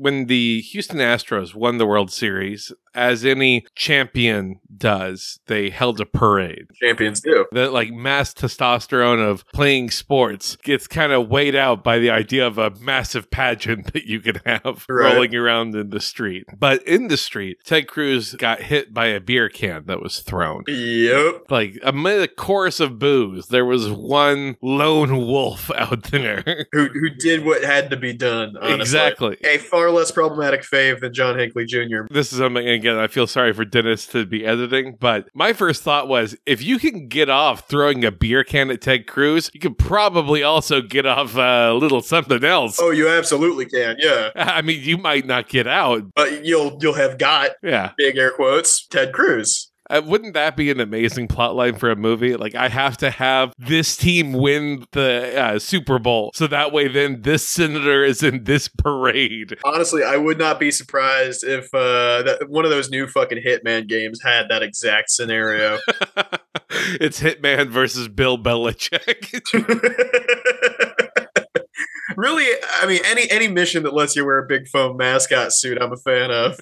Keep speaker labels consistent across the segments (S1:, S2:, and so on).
S1: when the Houston Astros won the World Series, as any champion does, they held a parade.
S2: Champions do.
S1: That like mass testosterone of playing sports gets kind of weighed out by the idea of a massive pageant that you can have
S2: Right.
S1: rolling around in the street. But in the street, Ted Cruz got hit by a beer can that was thrown.
S2: Yep.
S1: Like amid a chorus of boos, there was one lone wolf out there.
S2: Who who did what had to be done? Honestly.
S1: exactly.
S2: A far less problematic fave than John Hinckley Jr.
S1: This is something again. I feel sorry for Dennis to be editing, but my first thought was if you can get off throwing a beer can at Ted Cruz, you could probably also get off uh, a little something else.
S2: Oh, you absolutely can. Yeah,
S1: I mean, you might not get out.
S2: but you'll you'll have got
S1: Yeah.
S2: big air quotes Ted Cruz.
S1: Uh, wouldn't that be an amazing plot line for a movie? Like, I have to have this team win the uh, Super Bowl. So that way, then this senator is in this parade.
S2: Honestly, I would not be surprised if uh, that one of those new fucking Hitman games had that exact scenario.
S1: it's Hitman versus Bill Belichick.
S2: really, I mean, any any mission that lets you wear a big foam mascot suit, I'm a fan of.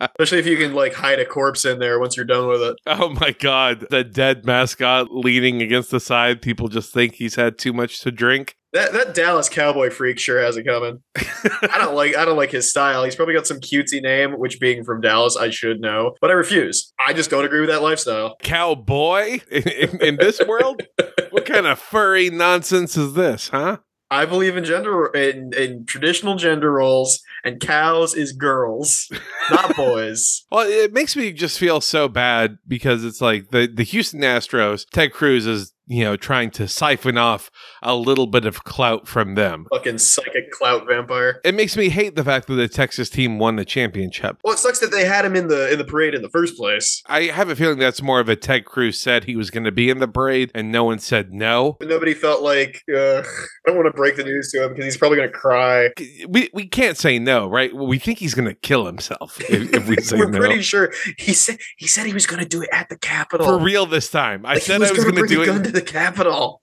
S2: Especially if you can like hide a corpse in there once you're done with it.
S1: oh my God. The dead mascot leaning against the side. People just think he's had too much to drink.
S2: That that Dallas cowboy freak sure has it coming. I don't like I don't like his style. He's probably got some cutesy name, which being from Dallas, I should know, but I refuse. I just don't agree with that lifestyle.
S1: Cowboy in, in, in this world? what kind of furry nonsense is this, huh?
S2: I believe in gender in, in traditional gender roles, and cows is girls, not boys.
S1: Well, it makes me just feel so bad because it's like the, the Houston Astros, Ted Cruz is, you know, trying to siphon off a little bit of clout from them.
S2: Fucking psychic clout vampire.
S1: It makes me hate the fact that the Texas team won the championship.
S2: Well, it sucks that they had him in the in the parade in the first place.
S1: I have a feeling that's more of a Ted Cruz said he was going to be in the parade and no one said no.
S2: But nobody felt like uh, I don't want to break the news to him because he's probably gonna cry.
S1: We, we can't say no, right? We think he's going to kill himself if, if we say
S2: We're
S1: no.
S2: pretty sure he said he said he was gonna do it at the Capitol.
S1: For real this time. I
S2: Like,
S1: said
S2: he
S1: I was going to do it.
S2: The Capitol.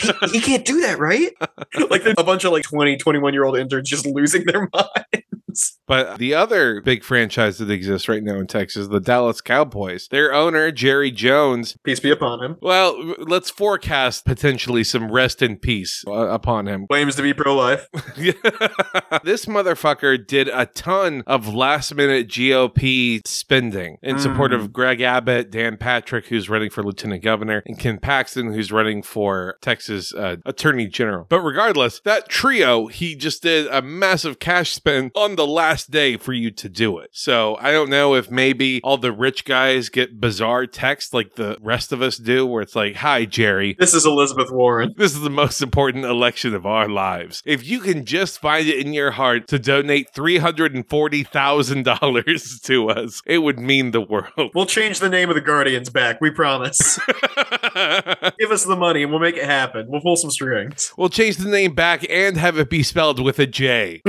S2: he, he can't do that, right? like a bunch of like 20, 21 year old interns just losing their
S1: But the other big franchise that exists right now in Texas, the Dallas Cowboys, their owner, Jerry Jones,
S2: Peace be upon him.
S1: well, let's forecast potentially some rest in peace uh, upon him.
S2: Claims to be pro life.
S1: this motherfucker did a ton of last minute GOP spending in support of Greg Abbott, Dan Patrick, who's running for lieutenant governor, and Ken Paxton, who's running for Texas uh, attorney general. But regardless, that trio, he just did a massive cash spend on the last day for you to do it. So I don't know if maybe all the rich guys get bizarre text like the rest of us do, where it's like, hi, Jerry.
S2: This is Elizabeth Warren.
S1: This is the most important election of our lives. If you can just find it in your heart to donate $340,000 to us, it would mean the world.
S2: We'll change the name of the Guardians back. We promise. Give us the money and we'll make it happen. We'll pull some strings.
S1: we'll change the name back and have it be spelled with a J,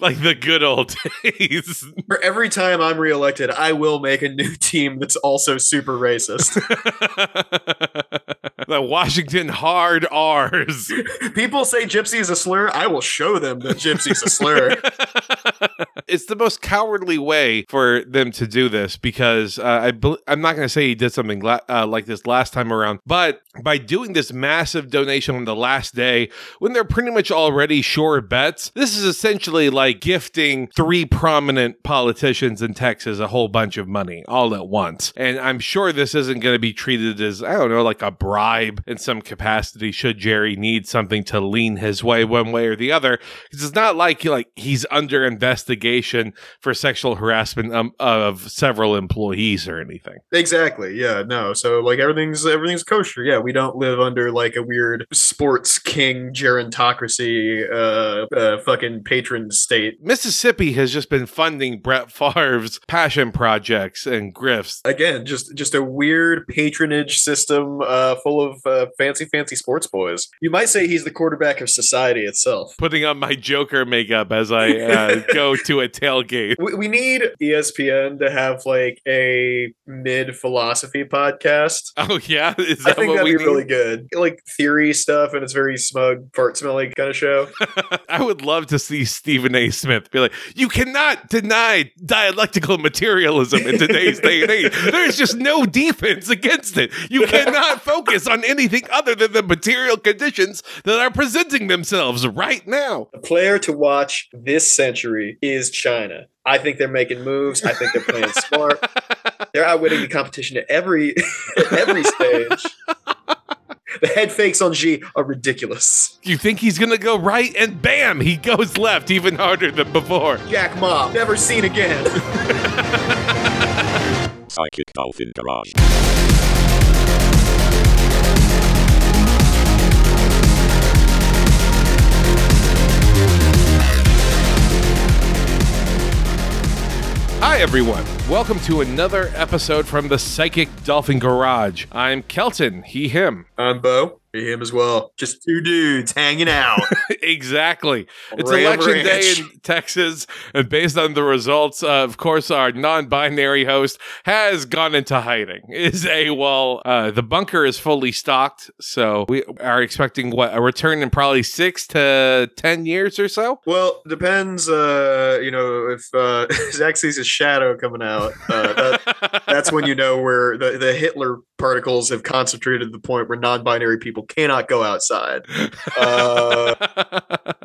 S1: like the good old days.
S2: For every time I'm reelected, I will make a new team that's also super racist.
S1: the Washington hard R's.
S2: People say gypsy is a slur. I will show them that gypsy's a slur.
S1: it's the most cowardly way for them to do this because uh, I bel I'm not going to say he did something la- uh, like this last time around, but by doing this massive donation on the last day when they're pretty much already sure bets, this is essentially like gifting three prominent politicians in Texas a whole bunch of money all at once. And I'm sure this isn't going to be treated as, I don't know, like a bribe in some capacity should Jerry need something to lean his way one way or the other. Because it's not like like he's under investigation for sexual harassment um, of several employees or anything.
S2: exactly. Yeah. No. So like everything's everything's kosher. Yeah. We don't live under like a weird sports king gerontocracy, uh, uh fucking patron state.
S1: Mississippi has just been funding Brett Favre's passion projects and grifts.
S2: Again, just just a weird patronage system uh, full of uh, fancy, fancy sports boys. You might say he's the quarterback of society itself.
S1: Putting on my Joker makeup as I uh, go to a tailgate.
S3: We, we need ESPN to have like a mid philosophy podcast.
S1: Oh yeah, is
S3: I
S1: that
S3: think
S1: what
S3: that'd
S1: we
S3: be
S1: need?
S3: really good. Like theory stuff, and it's very smug, fart smelling kind of show.
S1: I would love to see Stephen A. Smith be like, "You cannot deny dialectical materialism in today's day and age. There's just no defense against it. You cannot focus on anything other than the material conditions that are presenting themselves right now."
S3: The player to watch this century is China. I think they're making moves. I think they're playing smart. They're outwitting the competition at every at every stage. The head fakes on G are ridiculous.
S1: You think he's gonna go right, and bam, he goes left even harder than before.
S3: Jack Ma, never seen again.
S4: Psychic Dolphin Garage.
S1: Hi, everyone. Welcome to another episode from the Psychic Dolphin Garage. I'm Kelton, he, him.
S3: I'm Bo. he, him as well. Just two dudes hanging out.
S1: exactly. It's
S3: Ram
S1: election day in Texas, and based on the results, uh, of course, our non-binary host has gone into hiding. Is AWOL. Uh, the bunker is fully stocked, so we are expecting what a return in probably six to ten years or so.
S3: Well, depends. Uh, you know, if uh, Zach sees his shadow coming out, uh, that, that's when you know where the, the Hitler particles have concentrated to the point where non-binary people cannot go outside. Uh,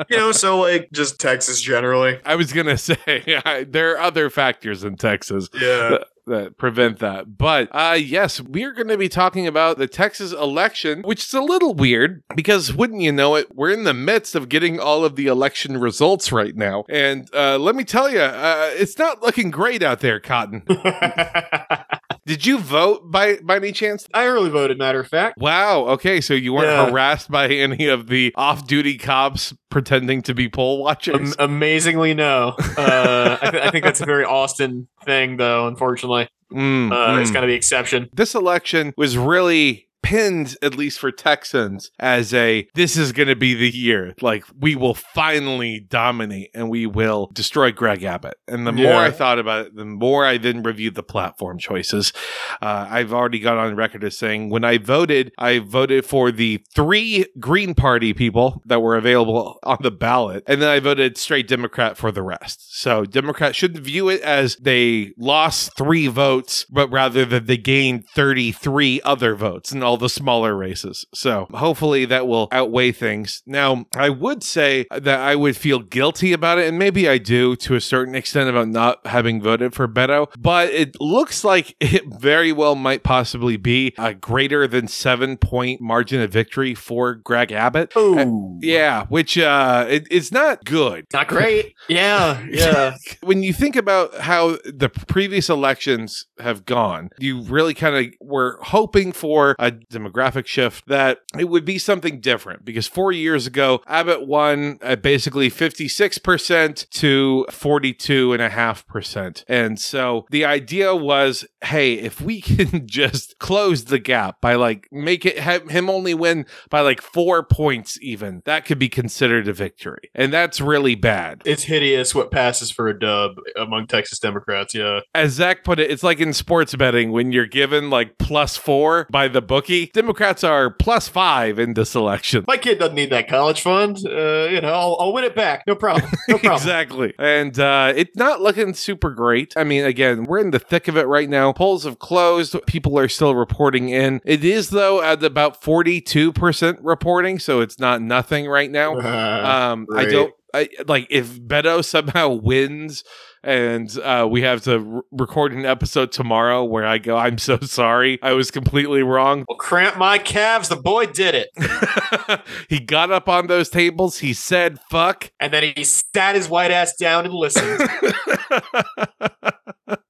S3: you know, so like just Texas generally.
S1: I was gonna say I, there are other factors in Texas
S3: Yeah.
S1: That prevent that. But uh, yes, we are going to be talking about the Texas election, which is a little weird because wouldn't you know it, we're in the midst of getting all of the election results right now. And uh, let me tell you, uh, it's not looking great out there, Cotton. Did you vote by by any chance?
S3: I early voted, matter of fact.
S1: Wow. Okay, so you weren't
S3: Yeah.
S1: harassed by any of the off-duty cops pretending to be poll watchers.
S2: Am- amazingly, no. Uh, I, th- I think that's a very Austin thing, though. Unfortunately,
S1: Mm,
S2: uh,
S1: mm.
S2: it's kind of the exception.
S1: this election was really pinned at least for Texans as a this is going to be the year. Like we will finally dominate and we will destroy Greg Abbott. And the more I thought about it the more I then reviewed the platform choices. Uh, I've already got on record as saying when I voted I voted for the three Green Party people that were available on the ballot and then I voted straight Democrat for the rest. So Democrats shouldn't view it as they lost three votes but rather that they gained 33 other votes. And all the smaller races. So hopefully that will outweigh things. Now, I would say that I would feel guilty about it, and maybe I do to a certain extent about not having voted for Beto, but it looks like it very well might possibly be a greater than seven point margin of victory for Greg Abbott.
S2: Ooh,
S1: Yeah, which uh, it, it's not good
S2: not great. Yeah, yeah.
S1: when you think about how the previous elections have gone, you really kind of were hoping for a demographic shift that it would be something different because four years ago, Abbott won at basically 56% to 42.5%. And so the idea was hey, if we can just close the gap by like make it have him only win by like four points, even, that could be considered a victory. And that's really bad.
S2: It's hideous what passes for a dub among Texas Democrats. Yeah,
S1: as Zach put it, it's like in sports betting when you're given like plus four by the bookie. Democrats are plus five in this election.
S2: my kid doesn't need that college fund. Uh, you know, I'll, I'll win it back. No problem. No problem.
S1: exactly. And uh, it's not looking super great. I mean, again, we're in the thick of it right now. Polls have closed. People are still reporting in. It is, though, at about 42% reporting. So it's not nothing right now. Um, I don't. I, like if Beto somehow wins and uh, we have to r- record an episode tomorrow where I go, I'm so sorry, I was completely wrong.
S2: well, cramp my calves. The boy did it,
S1: he got up on those tables. He said, "Fuck."
S2: and then he sat his white ass down and listened.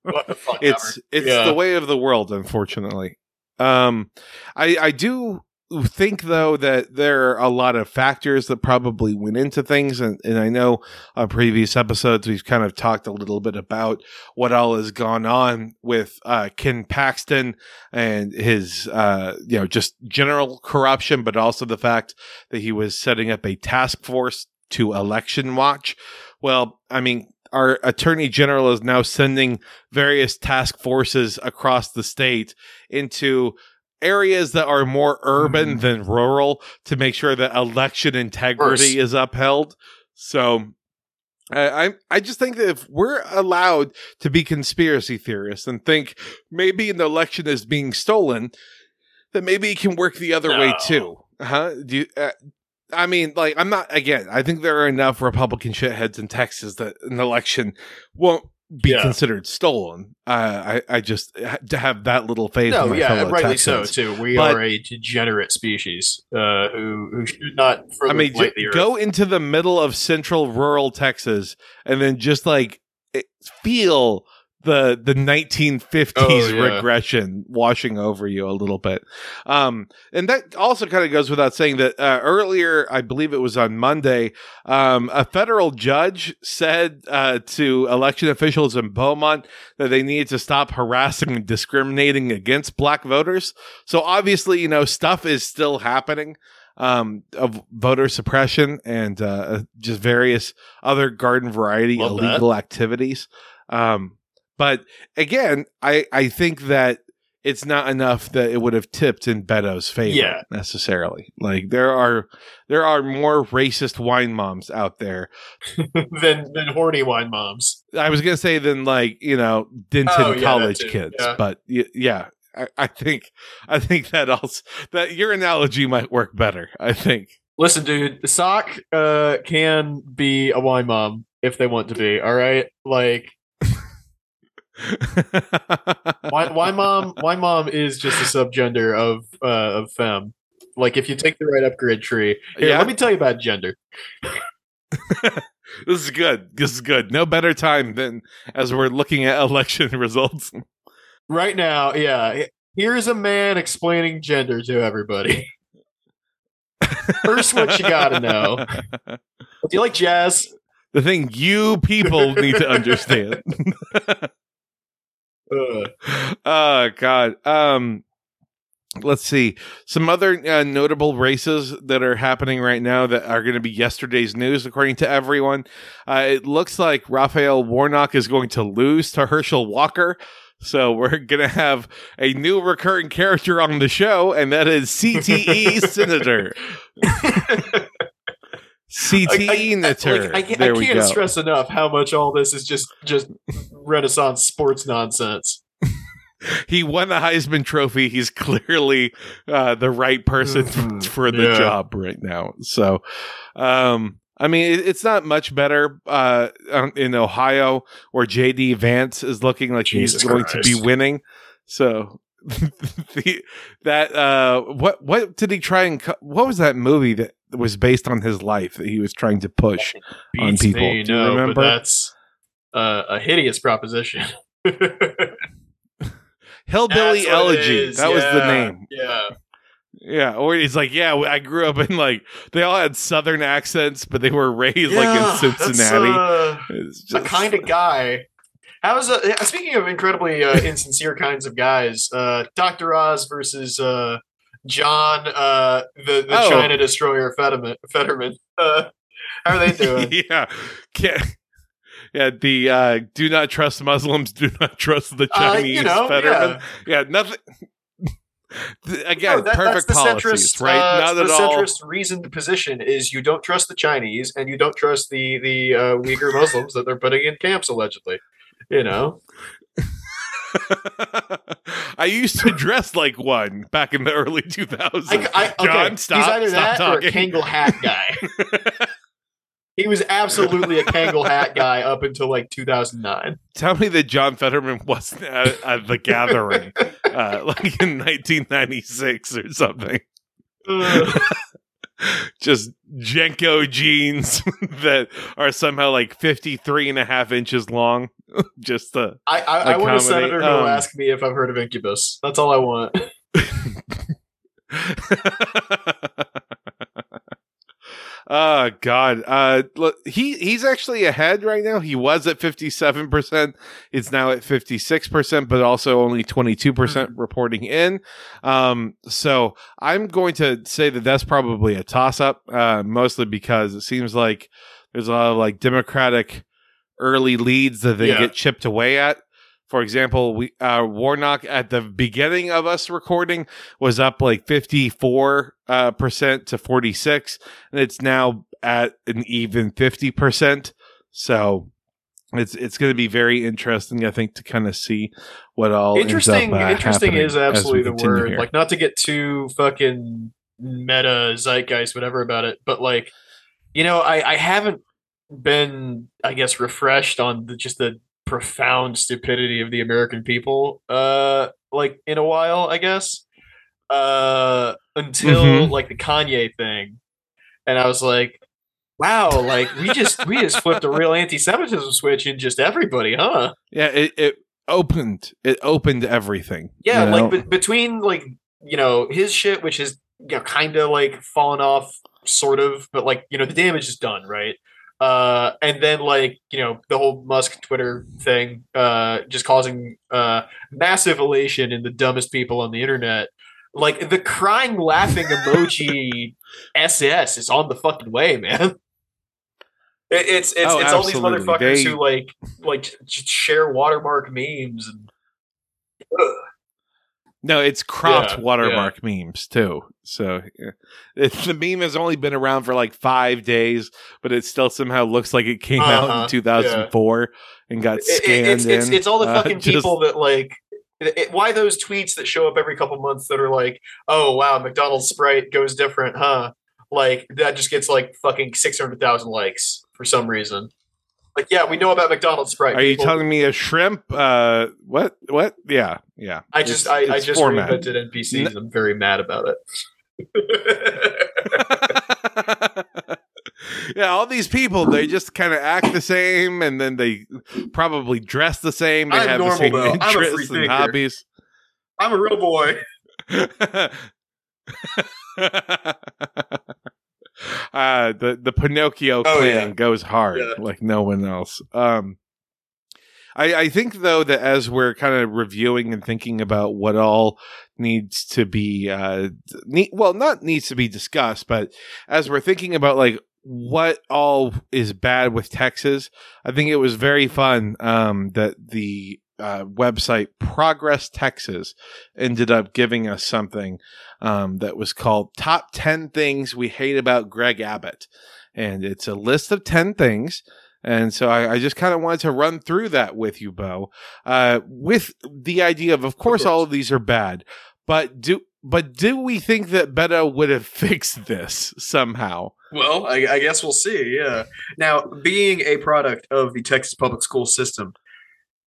S2: what the fuck
S1: it's
S2: ever.
S1: it's
S2: Yeah.
S1: the way of the world, unfortunately. Um, I I do think though that there are a lot of factors that probably went into things and, and I know on previous episodes we've kind of talked a little bit about what all has gone on with uh, Ken Paxton and his uh, you know just general corruption but also the fact that he was setting up a task force to election watch. Well I mean our attorney general is now sending various task forces across the state into areas that are more urban
S2: Mhm.
S1: than rural to make sure that election integrity is upheld. So I, I I just think that if we're allowed to be conspiracy theorists and think maybe an election is being stolen, then maybe it can work the other way too. Huh? Do you, uh, I mean, like, I'm not again. I think there are enough Republican shitheads in Texas that an election won't be
S2: Yeah.
S1: considered stolen. Uh, I I just ha- to have that little faith. in
S2: No,
S1: my
S2: yeah,
S1: fellow
S2: rightly so too. We
S1: But-
S2: are a degenerate species uh, who who should not
S1: I mean,
S2: blight the earth.
S1: go into the middle of central rural Texas and then just like it, feel the the 1950s
S2: Oh, yeah.
S1: regression washing over you a little bit. Um, and that also kind of goes without saying that uh, earlier, I believe it was on Monday, um, a federal judge said uh, to election officials in Beaumont that they needed to stop harassing and discriminating against black voters. So obviously, you know, stuff is still happening um, of voter suppression and uh, just various other garden variety
S2: Love that.
S1: illegal activities. Um, but again, I, I think that it's not enough that it would have tipped in Beto's favor
S2: Yeah.
S1: necessarily. Like there are there are more racist wine moms out there.
S2: than than horny wine moms.
S1: I was gonna say than like you know Denton
S2: Oh, yeah,
S1: college kids,
S2: Yeah.
S1: but y- yeah. I, I think I think that also that your analogy might work better. I think.
S2: Listen, dude, sock uh, can be a wine mom if they want to be. All right, like wine, wine mom. Wine mom is just a subgender of uh, of femme. Like if you take the right upgrade tree. Here,
S1: Yeah.
S2: let me tell you about gender.
S1: this is good. This is good. No better time than as we're looking at election results.
S2: Right now, yeah. Here's a man explaining gender to everybody. First, what you gotta know. Do you like jazz?
S1: the thing you people need to understand.
S2: Uh,
S1: oh God. Um, let's see some other uh, notable races that are happening right now that are going to be yesterday's news, according to everyone. Uh, it looks like Raphael Warnock is going to lose to Herschel Walker. So we're gonna have a new recurring character on the show, and that is CTE Senator. CTE
S2: I- I-
S1: Senator.
S2: like, I, I can't
S1: go.
S2: stress enough how much all this is just just Renaissance sports nonsense.
S1: he won the Heisman Trophy. He's clearly uh, the right person
S2: Mhm.
S1: for the
S2: Yeah.
S1: job right now. So, um, I mean, it, it's not much better uh, in Ohio, where JD Vance is looking like
S2: Jesus
S1: he's going to be winning. So. the, that uh what what did he try and co- what was that movie that was based on his life that he was trying to push on people.
S2: me,
S1: Do you
S2: no,
S1: remember?
S2: But that's uh, a hideous proposition.
S1: hillbilly elegy that was the name
S2: Yeah.
S1: Yeah, or he's like, yeah, I grew up in like they all had southern accents, but they were raised like in Cincinnati.
S2: Uh,
S1: it's
S2: the kind of guy. How's uh, speaking of incredibly uh, insincere kinds of guys? Uh, Doctor Oz versus uh, John, uh, the the
S1: Oh.
S2: China Destroyer Fetterman. Fetterman. Uh, how are they doing?
S1: yeah, Can't- yeah. The uh, do not trust Muslims, do not trust the
S2: Uh,
S1: Chinese.
S2: you know,
S1: Fetterman.
S2: yeah.
S1: yeah, nothing. Again,
S2: No, that-
S1: perfect
S2: that's the
S1: policies,
S2: centrist,
S1: right?
S2: uh,
S1: Not
S2: the
S1: at all.
S2: centrist reasoned position is you don't trust the Chinese and you don't trust the the uh, Uyghur Muslims that they're putting in camps allegedly. You know,
S1: I used to dress like one back in the early 2000s.
S2: I, I, okay,
S1: John, stop,
S2: he's either
S1: stop
S2: that or a
S1: talking.
S2: Kangol hat guy. he was absolutely a Kangol hat guy up until like 2009.
S1: Tell me that John Fetterman wasn't at, at the gathering, uh, like in 1996 or something.
S2: Ugh.
S1: Just JNCO jeans that are somehow like 53 and a half inches long. Just uh
S2: I, I, I want a senator will
S1: um,
S2: ask me if I've heard of Incubus. That's all I want.
S1: Oh god. Uh look, he he's actually ahead right now. He was at 57% it's now at 56% but also only 22% reporting in. Um so i'm going to say that that's probably a toss up uh mostly because it seems like there's a lot of like democratic early leads that they
S2: Yeah.
S1: get chipped away at. For example, we uh, Warnock at the beginning of us recording was up like fifty four uh, percent to forty six, and it's now at an even fifty percent. So it's it's going to be very interesting, I think, to kind of see what all
S2: interesting.
S1: up, uh,
S2: interesting is absolutely the word.
S1: here.
S2: Like, not to get too fucking meta zeitgeist, whatever about it, but like, you know, I I haven't been, I guess, refreshed on the, just the profound stupidity of the American people, uh, like in a while, I guess, uh, until
S1: Mhm.
S2: like the Kanye thing, and I was like. Wow, like we just we just flipped a real anti-Semitism switch in just everybody, huh?
S1: yeah, it, it opened it opened everything.
S2: Yeah,
S1: you know?
S2: like be- between like you know his shit, which is you know kind of like fallen off, sort of, but like you know the damage is done, right? Uh, and then like you know the whole Musk Twitter thing, uh, just causing uh massive elation in the dumbest people on the internet. Like the crying, laughing emoji SS is on the fucking way, man. It- It's it's
S1: Oh,
S2: it's all these motherfuckers
S1: They-
S2: who like like share watermark memes and
S1: No, it's cropped
S2: Yeah,
S1: watermark memes too. So yeah. the meme has only been around for like five days, but it still somehow looks like it came out
S2: Uh-huh,
S1: in 2004 and got
S2: It- it-
S1: scanned
S2: it's, it's,
S1: in.
S2: it's all the
S1: Uh,
S2: fucking
S1: just-
S2: people that like it, why those tweets that show up every couple months that are like oh wow mcdonald's sprite goes different huh like that just gets like fucking 600000 likes for some reason like yeah we know about mcdonald's sprite
S1: Are you
S2: people.
S1: telling me a shrimp? Uh, what? What? Yeah, yeah.
S2: i just
S1: It's-
S2: i, I just
S1: formatted.
S2: reinvented npcs and i'm very mad about it
S1: yeah, all these people, they just kind of act the same and then they probably dress the same. They
S2: I'm
S1: have
S2: normal,
S1: the same
S2: though. I'm a free
S1: interests and hobbies.
S2: i'm a real boy
S1: uh the the Pinocchio
S2: Oh,
S1: clan
S2: yeah.
S1: goes hard
S2: Yeah.
S1: like no one else. Um I, I think though that as we're kind of reviewing and thinking about what all needs to be uh ne- well not needs to be discussed but as we're thinking about like what all is bad with Texas I think it was very fun um that the uh, website Progress Texas ended up giving us something um, that was called Top 10 Things We Hate About Greg Abbott. And it's a list of 10 things. And so I, I just kind of wanted to run through that with you, Bo, uh, with the idea of, of course, all of these are bad, but do but do we think that Beto would have fixed this somehow?
S2: Well, I, I guess we'll see. Yeah. Now, being a product of the Texas public school system,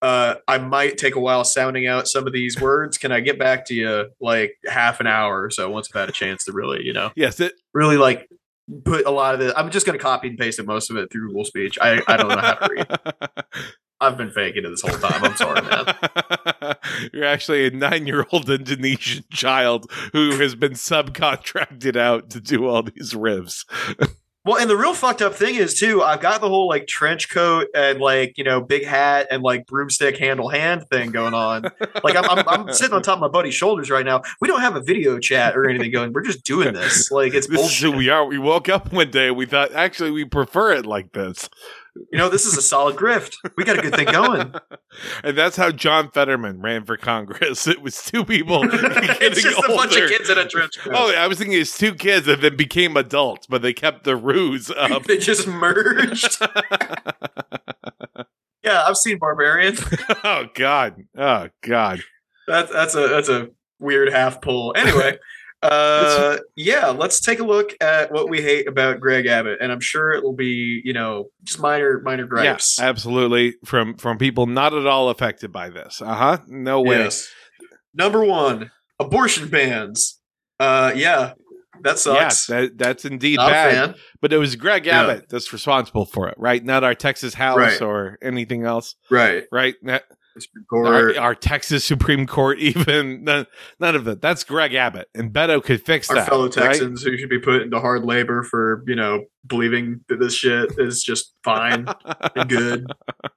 S2: uh, I might take a while sounding out some of these words. Can I get back to you like half an hour or so once I've had a chance to really, you know,
S1: Yes, it,
S2: really like put a lot of this? I'm just going to copy and paste it, most of it through Google Speech. I, I don't know how to read. I've been faking it this whole time. I'm sorry, man.
S1: You're actually a nine year old Indonesian child who has been subcontracted out to do all these rivs.
S2: Well, and the real fucked up thing is too, I've got the whole like trench coat and like you know big hat and like broomstick handle hand thing going on. Like I'm, I'm, I'm sitting on top of my buddy's shoulders right now. We don't have a video chat or anything going. We're just doing this. Like it's
S1: This is who
S2: bullshit.
S1: we are. We woke up one day we thought, actually, we prefer it like this.
S2: You know, this is a solid grift. We got a good thing going.
S1: and that's how John Fetterman ran for Congress. It was two people
S2: it's just
S1: older.
S2: a bunch of kids in a trench coat.
S1: Oh, I was thinking it's two kids that then became adults, but they kept the ruse up.
S2: they just merged. Yeah, I've seen Barbarian.
S1: oh God! Oh God!
S2: That's that's a that's a weird half pull. Anyway, uh, yeah, let's take a look at what we hate about Greg Abbott, and I'm sure it will be you know just minor minor gripes.
S1: Yeah, absolutely. From from people not at all affected by this. Uh huh. No way.
S2: Yes. Number one, abortion bans. Uh, yeah, that sucks.
S1: Yeah, that, that's indeed
S2: Not
S1: bad. But it was Greg
S2: Yeah.
S1: Abbott that's responsible for it, right? Not our Texas House
S2: Right.
S1: or anything else,
S2: Right.
S1: right? Not-
S2: Supreme
S1: our,
S2: Court.
S1: our Texas Supreme Court, even none, none of that. That's Greg Abbott, and Beto could fix
S2: Our
S1: that.
S2: fellow
S1: right?
S2: Texans who should be put into hard labor for you know believing that this shit is just fine and good.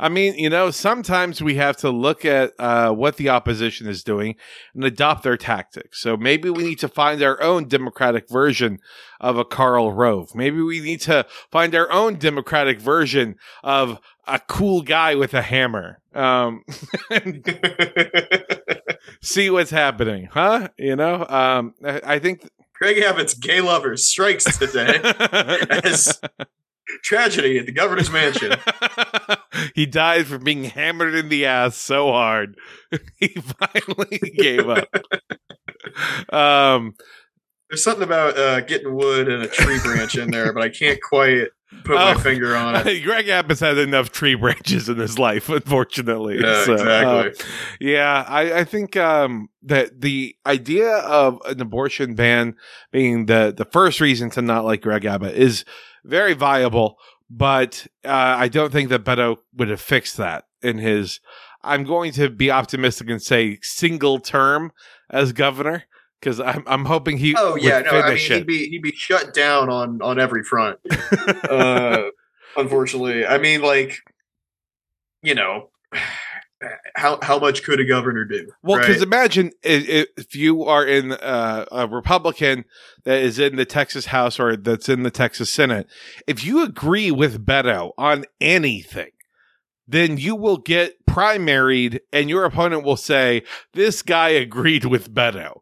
S1: I mean, you know, sometimes we have to look at uh, what the opposition is doing and adopt their tactics. So maybe we need to find our own democratic version of a Karl Rove. Maybe we need to find our own democratic version of a cool guy with a hammer. Um, see what's happening, huh? You know, um, I, I think.
S2: Craig Abbott's gay lover strikes today as tragedy at the governor's mansion.
S1: he died from being hammered in the ass so hard he finally gave up. Um,
S2: There's something about uh, getting wood and a tree branch in there, but I can't quite put
S1: Oh.
S2: my finger on it.
S1: Greg Abbott's had enough tree branches in his life, unfortunately.
S2: Yeah,
S1: So, uh,
S2: exactly.
S1: yeah, I, I think um, that the idea of an abortion ban being the the first reason to not like Greg Abbott is very viable, but uh, I don't think that Beto would have fixed that in his. I'm going to be optimistic and say single term as governor because I'm I'm hoping he.
S2: Oh yeah, no, I mean
S1: finish
S2: he'd be he'd be shut down on on every front. uh, unfortunately, I mean, like, you know, how how much could a governor do?
S1: Well,
S2: right?
S1: because imagine if, if you are in uh, a Republican that is in the Texas House or that's in the Texas Senate, if you agree with Beto on anything, then you will get primaried, and your opponent will say, "This guy agreed with Beto."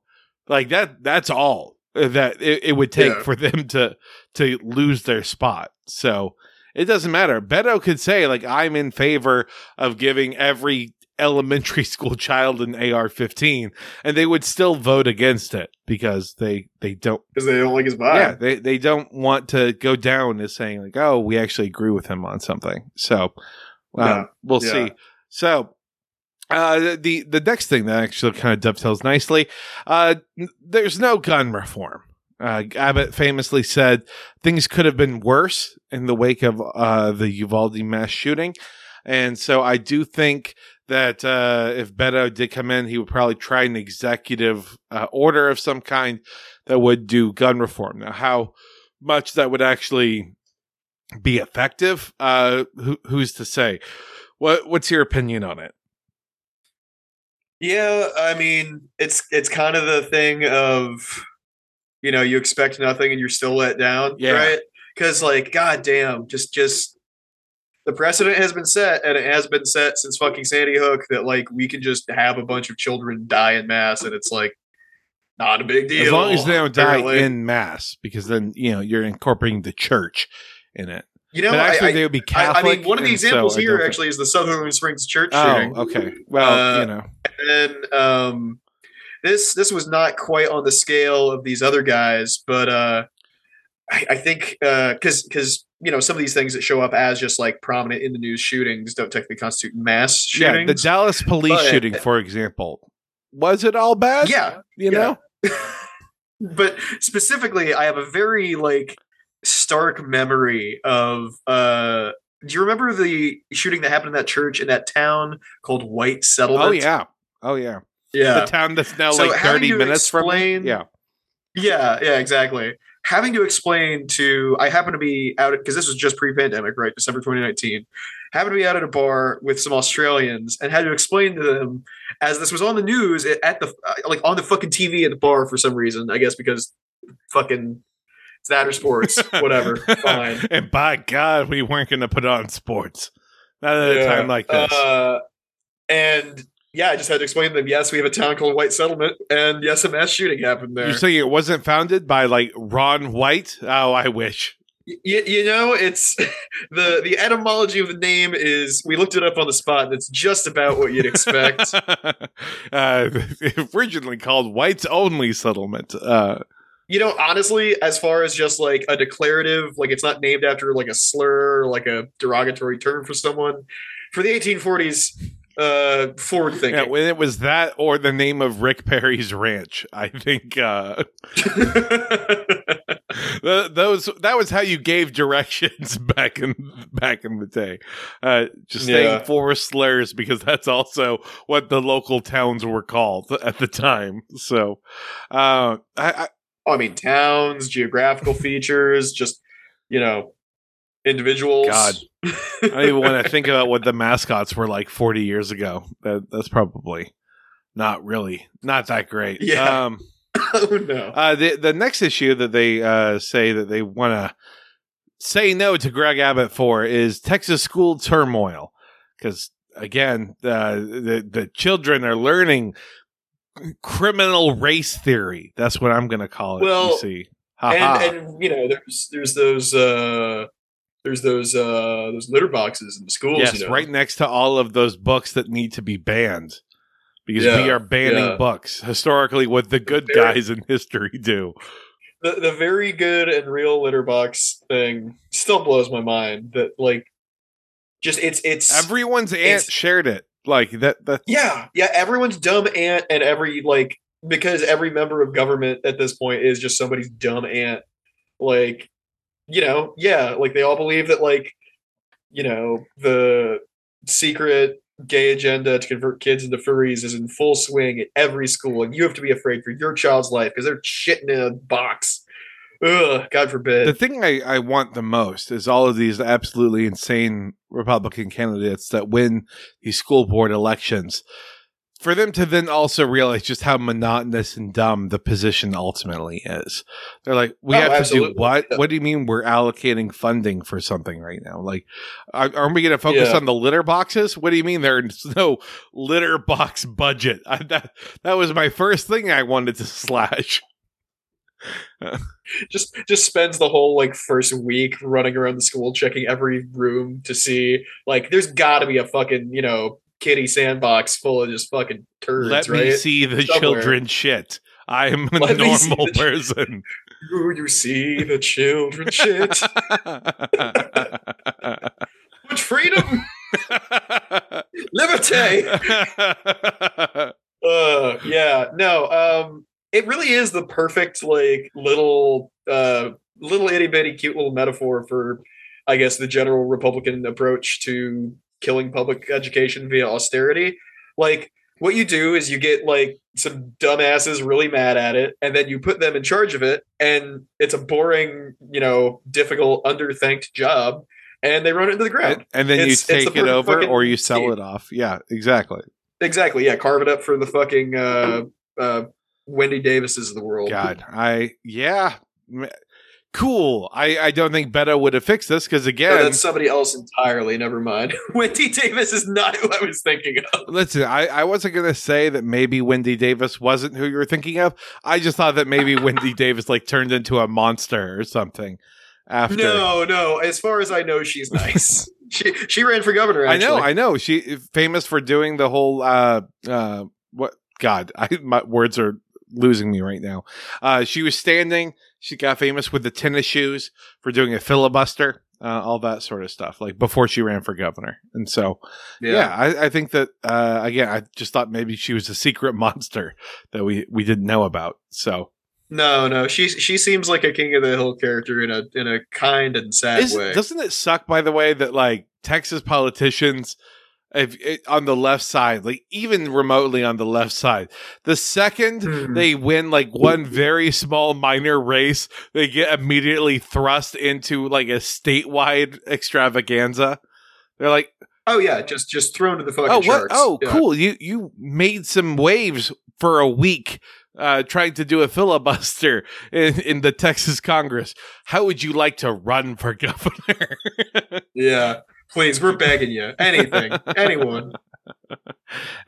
S1: Like that. That's all that it, it would take
S2: Yeah.
S1: for them to to lose their spot. So. It doesn't matter. Beto could say, like, I'm in favor of giving every elementary school child an AR 15, and they would still vote against it because they, they don't,
S2: because they don't like his vibe.
S1: yeah, they, they don't want to go down as saying, like, oh, we actually agree with him on something. So, um,
S2: Yeah.
S1: we'll
S2: Yeah.
S1: see. So, uh, the the next thing that actually kind of dovetails nicely, uh, there's no gun reform. Uh, Abbott famously said things could have been worse in the wake of uh, the Uvalde mass shooting, and so I do think that uh, if Beto did come in, he would probably try an executive uh, order of some kind that would do gun reform. Now, how much that would actually be effective, uh, who, who's to say? What What's your opinion on it?
S2: Yeah, I mean, it's it's kind of the thing of, you know, you expect nothing and you're still let down,
S1: Yeah.
S2: right? Because like, goddamn, just just the precedent has been set, and it has been set since fucking Sandy Hook that like we can just have a bunch of children die in mass, and it's like not a big deal
S1: as long as they don't die in mass, because then you know you're incorporating the church in it.
S2: You know,
S1: but actually,
S2: I,
S1: they would be
S2: I, I mean, one of the
S1: and so
S2: examples here actually is the Sutherland Springs church shooting.
S1: Oh, okay. Well,
S2: Uh,
S1: you know,
S2: and then um, this this was not quite on the scale of these other guys, but uh, I, I think because because you know some of these things that show up as just like prominent in the news shootings don't technically constitute mass shootings.
S1: yeah, the Dallas police
S2: but-
S1: shooting, for example, was it all bad?
S2: yeah,
S1: you
S2: yeah.
S1: know.
S2: but specifically, I have a very like stark memory of. uh Do you remember the shooting that happened in that church in that town called White Settlement?
S1: Oh yeah, oh yeah.
S2: Yeah.
S1: The town that's now
S2: So
S1: like thirty
S2: to
S1: minutes from.
S2: explain-
S1: Yeah,
S2: Yeah, yeah, exactly. Having to explain to, I happen to be out because this was just pre-pandemic, right? December 2019. Happened to be out at a bar with some Australians and had to explain to them as this was on the news at the uh, like on the fucking TV at the bar for some reason. I guess because fucking it's that or sports, whatever. Fine.
S1: and by God, we weren't going to put on sports. Not at a time like this.
S2: Uh, and yeah, I just had to explain to them. Yes, we have a town called White Settlement, and yes, a mass shooting happened there.
S1: You're saying it wasn't founded by like Ron White? Oh, I wish.
S2: Y- you know, it's the the etymology of the name is we looked it up on the spot, and it's just about what you'd expect.
S1: uh, originally called Whites Only Settlement. Uh,
S2: you know, honestly, as far as just like a declarative, like it's not named after like a slur or like a derogatory term for someone. For the 1840s, uh, forward
S1: yeah,
S2: thinking.
S1: when it was that or the name of Rick Perry's ranch, I think uh, th- those that was how you gave directions back in back in the day. Uh, just saying
S2: Yeah.
S1: four slurs because that's also what the local towns were called at the time. So, uh, I, I
S2: I mean, towns, geographical features, just you know, individuals.
S1: God. I don't even want to think about what the mascots were like 40 years ago. That that's probably not really not that great.
S2: Yeah.
S1: Um,
S2: oh no.
S1: uh, the the next issue that they uh, say that they want to say no to Greg Abbott for is Texas school turmoil because again uh, the the children are learning criminal race theory. That's what I'm going to call it.
S2: Well,
S1: you see, Ha-ha.
S2: and and you know there's there's those uh there's those uh those litter boxes in the schools.
S1: yes,
S2: you know?
S1: right next to all of those books that need to be banned. Because we are banning
S2: yeah.
S1: books historically, what the good
S2: Very-
S1: guys in history do.
S2: The the very good and real litter box thing still blows my mind. That like, just it's it's
S1: Everyone's aunt
S2: It's-
S1: shared it. Like that. That
S2: yeah yeah everyone's dumb aunt and every like because every member of government at this point is just somebody's dumb aunt. Like, you know, yeah, like they all believe that like, you know, the secret gay agenda to convert kids into furries is in full swing at every school, and you have to be afraid for your child's life because they're shitting in a box. Ugh, God forbid.
S1: the thing I, I want the most is all of these absolutely insane Republican candidates that win these school board elections. For them to then also realize just how monotonous and dumb the position ultimately is. They're like, we
S2: Oh,
S1: have to do what?
S2: Yeah.
S1: What do you mean we're allocating funding for something right now? Like, are, are we going to focus
S2: Yeah.
S1: on the litter boxes? What do you mean there's no litter box budget? I, that, that was my first thing I wanted to slash.
S2: just just spends the whole like first week running around the school checking every room to see like there's got to be a fucking you know kitty sandbox full of just fucking turds
S1: Let
S2: right
S1: me see the
S2: Somewhere.
S1: children shit. I am a
S2: Let
S1: normal person.
S2: Ooh, you see the children shit Which freedom liberty uh yeah no um it really is the perfect like little uh little itty bitty cute little metaphor for i guess the general republican approach to killing public education via austerity like what you do is you get like some dumbasses really mad at it and then you put them in charge of it and it's a boring you know difficult underthanked job and they run it into the ground
S1: and, and then
S2: It's-
S1: you
S2: it's the
S1: take it over or you sell it off. Yeah, exactly.
S2: Exactly. Yeah, carve it up for the fucking uh, uh, Wendy Davises of the world.
S1: God, I yeah, cool. I I don't think Beto would have fixed this because
S2: No,
S1: again,
S2: that's somebody else entirely. Never mind. Wendy Davis is not who I was thinking of.
S1: listen, I I wasn't gonna say that maybe Wendy Davis wasn't who you were thinking of. I just thought that maybe Wendy Davis like turned into a monster or something after.
S2: No, no. As far as I know, she's nice. she she ran for governor.
S1: I know, I know. She famous for doing the whole uh uh what God, I my words are losing me right now. Uh she was standing, she got famous with the tennis shoes for doing a filibuster, uh, all that sort of stuff, like before she ran for governor. And so yeah, I, I think that uh again, I just thought maybe she was a secret monster that we we didn't know about. So
S2: No, no. She she seems like a King of the Hill character in a in a kind and sad
S1: Is-
S2: way.
S1: doesn't it suck by the way that like Texas politicians if it, on the left side, like even remotely on the left side, the second
S2: Hmm.
S1: they win like one very small minor race, they get immediately thrust into like a statewide extravaganza. They're like,
S2: oh yeah, just just thrown to the fucking
S1: "Oh, what?
S2: sharks.
S1: Oh,
S2: Yeah.
S1: cool! You you made some waves for a week." Uh, trying to do a filibuster in, in the Texas Congress. How would you like to run for governor?
S2: Yeah. Please, we're begging you. Anything, anyone.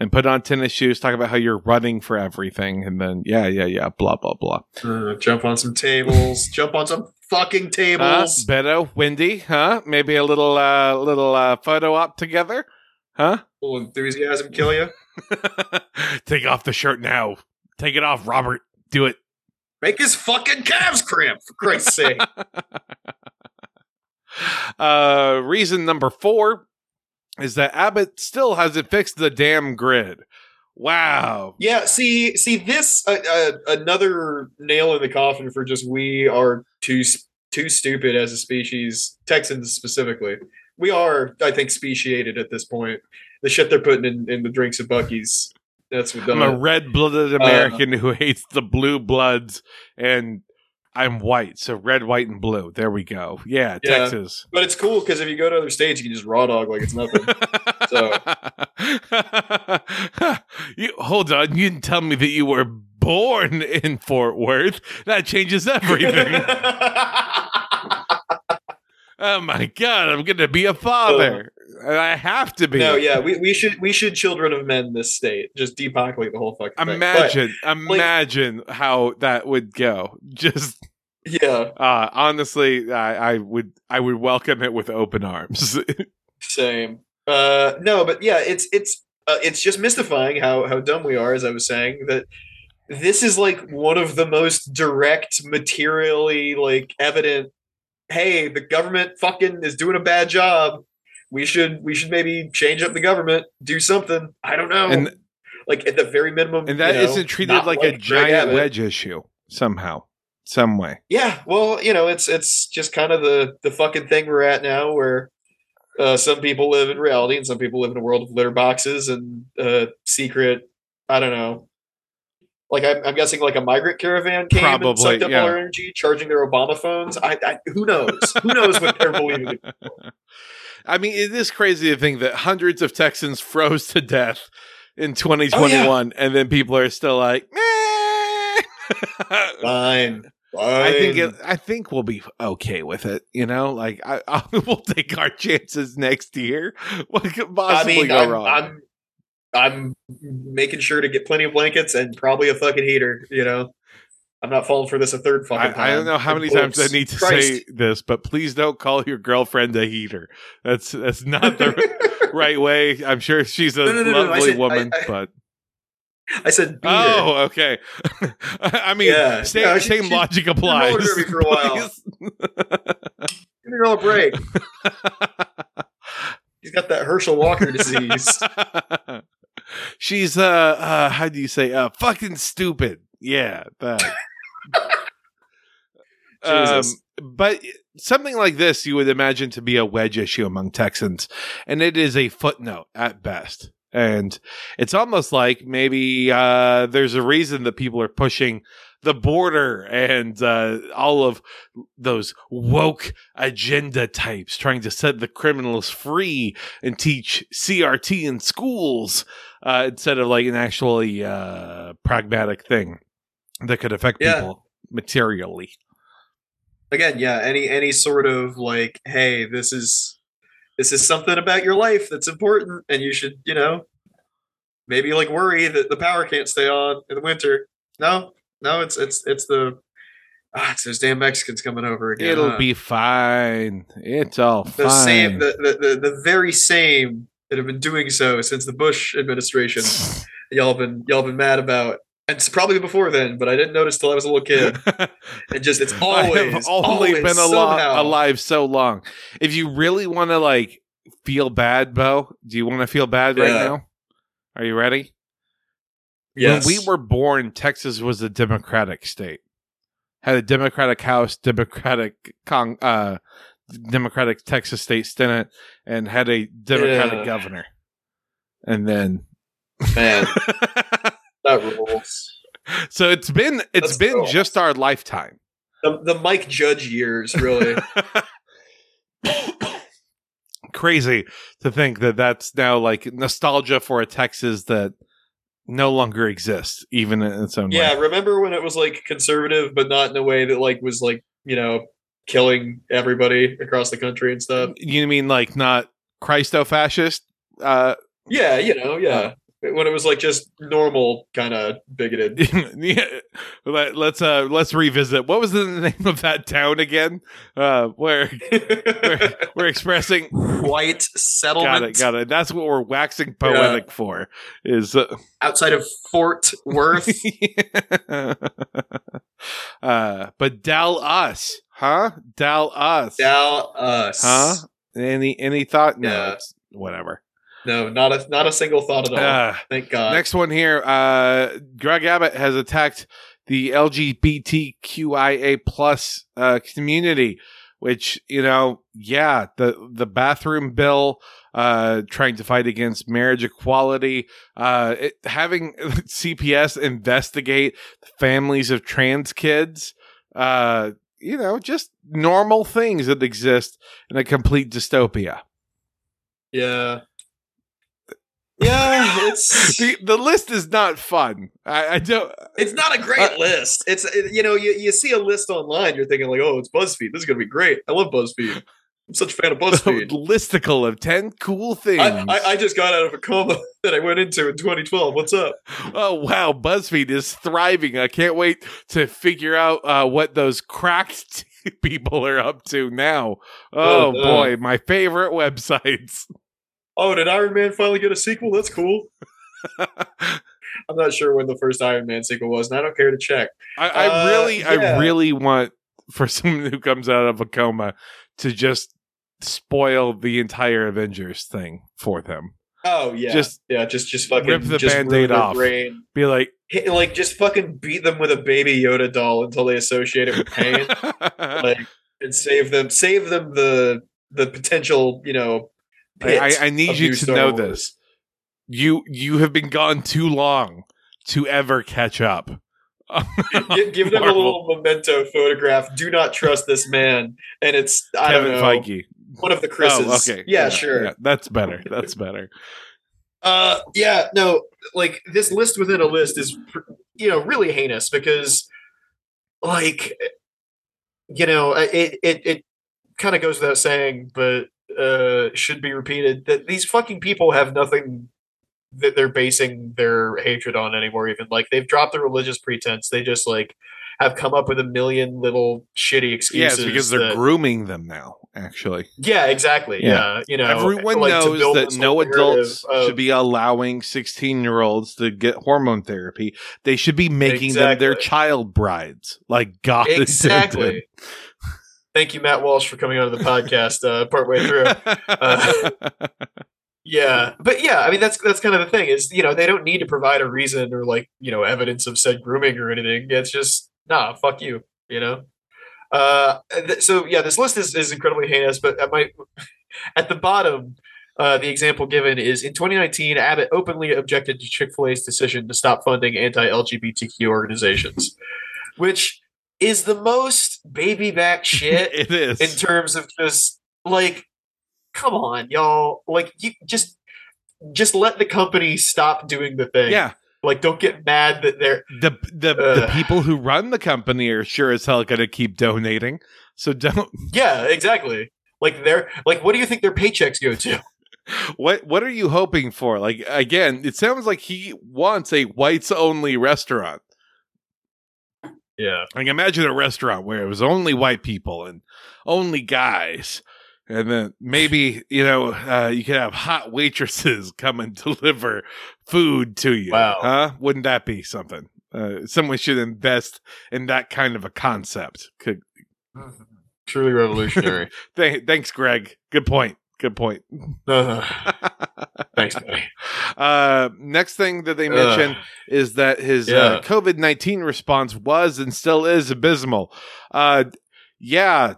S1: and put on tennis shoes, talk about how you're running for everything, and then yeah, yeah, yeah, blah blah blah.
S2: Uh, jump on some tables. jump on some fucking tables.
S1: Beto, Wendy, huh? Maybe a little uh little uh photo op together, huh?
S2: Will enthusiasm kill you?
S1: Take off the shirt now. Take it off, Robert. Do it.
S2: Make his fucking calves cramp, for Christ's sake.
S1: uh, reason number four is that Abbott still hasn't fixed the damn grid. Wow.
S2: Yeah, see, see this uh, uh, another nail in the coffin for just we are too too stupid as a species, Texans specifically. We are, I think, speciated at this point. The shit they're putting in, in the drinks of Buc-ee's. That's what
S1: I'm a red blooded American who hates the blue bloods and I'm white, so red, white, and blue. There we go. Yeah,
S2: Yeah.
S1: Texas.
S2: But it's cool because if you go to other states, you can just raw dog like it's nothing. So-
S1: you hold on. You didn't tell me that you were born in Fort Worth. That changes everything. oh my god, I'm gonna be a father. And I have to be.
S2: no, yeah, we, we should we should children of men this state just depopulate the whole fucking thing. But,
S1: Imagine, imagine how that would go. Just
S2: yeah,
S1: uh, honestly, I, I would, I would welcome it with open arms.
S2: same. Uh, no, but yeah, it's it's uh, it's just mystifying how how dumb we are. As I was saying that this is like one of the most direct, materially like evident. Hey, the government fucking is doing a bad job. We should we should maybe change up the government, do something. I don't know.
S1: and
S2: like at the very minimum,
S1: and that
S2: you know,
S1: not treated like, a giant wedge issue somehow, some way.
S2: Yeah, well, you know, it's it's just kind of the the fucking thing we're at now, where uh, some people live in reality and some people live in a world of litter boxes and uh, secret. I don't know. Like I'm, I'm guessing, like a migrant caravan came and
S1: Probably,
S2: sucked up
S1: yeah.
S2: all our energy, charging their Obama phones. I, I who knows? who knows what they're believing?
S1: I mean, it is crazy to think that hundreds of Texans froze to death in
S2: Oh,
S1: 2021, and then people are still like, "Meh."
S2: Fine,
S1: I think it, I think we'll be okay with it. You know, like I, I we'll take our chances next year. What could
S2: I
S1: possibly
S2: mean,
S1: go
S2: I'm,
S1: wrong?
S2: I'm I'm making sure to get plenty of blankets and probably a fucking heater. You know, I'm not falling for this a third fucking time.
S1: I, I don't know how many
S2: Whoops.
S1: times I need to
S2: Christ.
S1: say this, but please don't call your girlfriend a heater. That's that's not the right way. I'm sure she's a
S2: No, no, no,
S1: lovely
S2: said-
S1: woman,
S2: I- I-
S1: but
S2: I said beater.
S1: oh, okay. I mean,
S2: Yeah.
S1: same,
S2: No, she-
S1: same
S2: she-
S1: logic applies.
S2: derby for a while. Give the girl a break. He's got that Herschel Walker disease.
S1: She's uh, uh how do you say uh fucking stupid. Yeah, that. Um, but something like this you would imagine to be a wedge issue among Texans, and it is a footnote at best. And it's almost like maybe uh, there's a reason that people are pushing the border and uh, all of those woke agenda types trying to set the criminals free and teach CRT in schools uh, instead of like an actually uh, pragmatic thing that could affect
S2: Yeah.
S1: people materially.
S2: Again, yeah, any any sort of like, hey, this is this is something about your life that's important, and you should, you know, maybe like worry that the power can't stay on in the winter. No, no, it's it's it's the ah, it's those damn Mexicans coming over again.
S1: It'll
S2: huh?
S1: be fine. It's all
S2: the
S1: fine.
S2: same, the, the the the very same that have been doing so since the Bush administration. y'all been y'all been mad about. It's probably before then, but I didn't notice till I was a little kid. And just it's always
S1: only
S2: always
S1: been alo- alive so long. If you really want to like feel bad, Bo, do you want to feel bad right now? Are you ready?
S2: Yes.
S1: When we were born, Texas was a democratic state. Had a democratic house, democratic con- uh democratic Texas state senate and had a democratic
S2: Yeah.
S1: governor. And then
S2: man, that rules.
S1: so it's been it's
S2: That's
S1: been
S2: cool.
S1: just our lifetime.
S2: The, the Mike Judge years, really.
S1: Crazy to think that that's now like nostalgia for a Texas that no longer exists, even in its own
S2: yeah,
S1: way.
S2: remember when it was like conservative, but not in a way that like was like you know killing everybody across the country and stuff.
S1: You mean like not Christo fascist? Uh,
S2: Yeah, you know, yeah. When it was like just normal kind of bigoted.
S1: yeah. Let, let's uh let's revisit. What was the name of that town again? Uh, where we're, we're expressing.
S2: White settlement
S1: Got it. Got it. That's what we're waxing poetic for. Is uh,
S2: outside of Fort Worth.
S1: uh, but Dal us, huh? Dal us,
S2: Dow us.
S1: huh? Any any thought? No,
S2: Yeah.
S1: whatever.
S2: No, not a not a single thought at all.
S1: Uh,
S2: Thank God.
S1: next one here. Uh, Greg Abbott has attacked the LGBTQIA plus uh, community, which you know, yeah, the the bathroom bill. Uh, trying to fight against marriage equality, uh, it, having CPS investigate families of trans kids, Uh, you know, just normal things that exist in a complete dystopia.
S2: Yeah. Yeah, it's
S1: The the list is not fun. I, I don't.
S2: it's not a great
S1: Uh,
S2: list. It's it- you know you, you see a list online, you're thinking like, oh, it's BuzzFeed. This is gonna be great. I love BuzzFeed. I'm such a fan of BuzzFeed.
S1: listicle of ten cool things.
S2: I, I, I just got out of a coma that I went into in 2012. What's up?
S1: oh wow, BuzzFeed is thriving. I can't wait to figure out uh, what those cracked people are up to now. Oh,
S2: Oh, no.
S1: boy, my favorite websites.
S2: Oh, did Iron Man finally get a sequel? That's cool. I'm not sure when the first Iron Man sequel was, and I don't care to check.
S1: I, I
S2: Uh,
S1: really, I really want for someone who comes out of a coma to just spoil the entire Avengers thing for them.
S2: Oh yeah,
S1: Just
S2: yeah, just just fucking
S1: rip the Band-Aid off.
S2: Brain.
S1: Be like,
S2: Hit- like just fucking beat them with a baby Yoda doll until they associate it with pain, like and save them, save them the the potential, you know.
S1: I, I, I need
S2: of
S1: you
S2: new
S1: to
S2: Star
S1: know
S2: Wars.
S1: this. You you have been gone too long to ever catch up.
S2: Gi- give them a little memento photograph. Do not trust this man, and it's I
S1: Kevin
S2: don't know
S1: Feige.
S2: one of the Chris's.
S1: Oh, okay.
S2: Yeah, sure.
S1: yeah, that's better. That's better.
S2: Uh, yeah, no, like this list within a list is, you know, really heinous because, like, you know, it it it kind of goes without saying, but uh, should be repeated that these fucking people have nothing that they're basing their hatred on anymore. Even like they've dropped the religious pretense, they just like have come up with a million little shitty
S1: Yeah,
S2: excuses.
S1: it's because they're
S2: that-
S1: grooming them now. Actually,
S2: yeah, exactly.
S1: Yeah.
S2: Yeah, you know,
S1: everyone
S2: like,
S1: knows that no adults
S2: of-
S1: should be allowing sixteen-year-olds to get hormone therapy. They should be making them their child brides, like God
S2: exactly. Thank you, Matt Walsh, for coming onto the podcast uh, partway through. Uh, Yeah, but yeah, I mean that's that's kind of the thing is you know they don't need to provide a reason or like you know evidence of said grooming or anything. It's just nah, fuck you, you know. Uh, th- so yeah, this list is, is incredibly heinous, but at my at the bottom, uh, the example given is in 2019, Abbott openly objected to Chick Fil A's decision to stop funding anti-LGBTQ organizations, which is the most baby back shit
S1: it is.
S2: in terms of just like come on y'all like you just just let the company stop doing the thing
S1: yeah,
S2: like don't get mad that they're
S1: the the the people who run the company are sure as hell going to keep donating. So don't.
S2: yeah exactly like they're like what do you think their paychecks go to
S1: What what are you hoping for? Like again, it sounds like he wants a whites only restaurant.
S2: Yeah
S1: Like imagine a restaurant where it was only white people and only guys. And then maybe, you know, uh, you could have hot waitresses come and deliver food to you.
S2: Wow.
S1: Huh? Wouldn't that be something? Uh, someone should invest in that kind of a concept. Could,
S2: truly revolutionary
S1: th- thanks, Greg. Good point. Good point.
S2: uh, thanks buddy
S1: uh, next thing that they mentioned
S2: Ugh.
S1: is that his uh, COVID 19 response was and still is abysmal. Uh, yeah,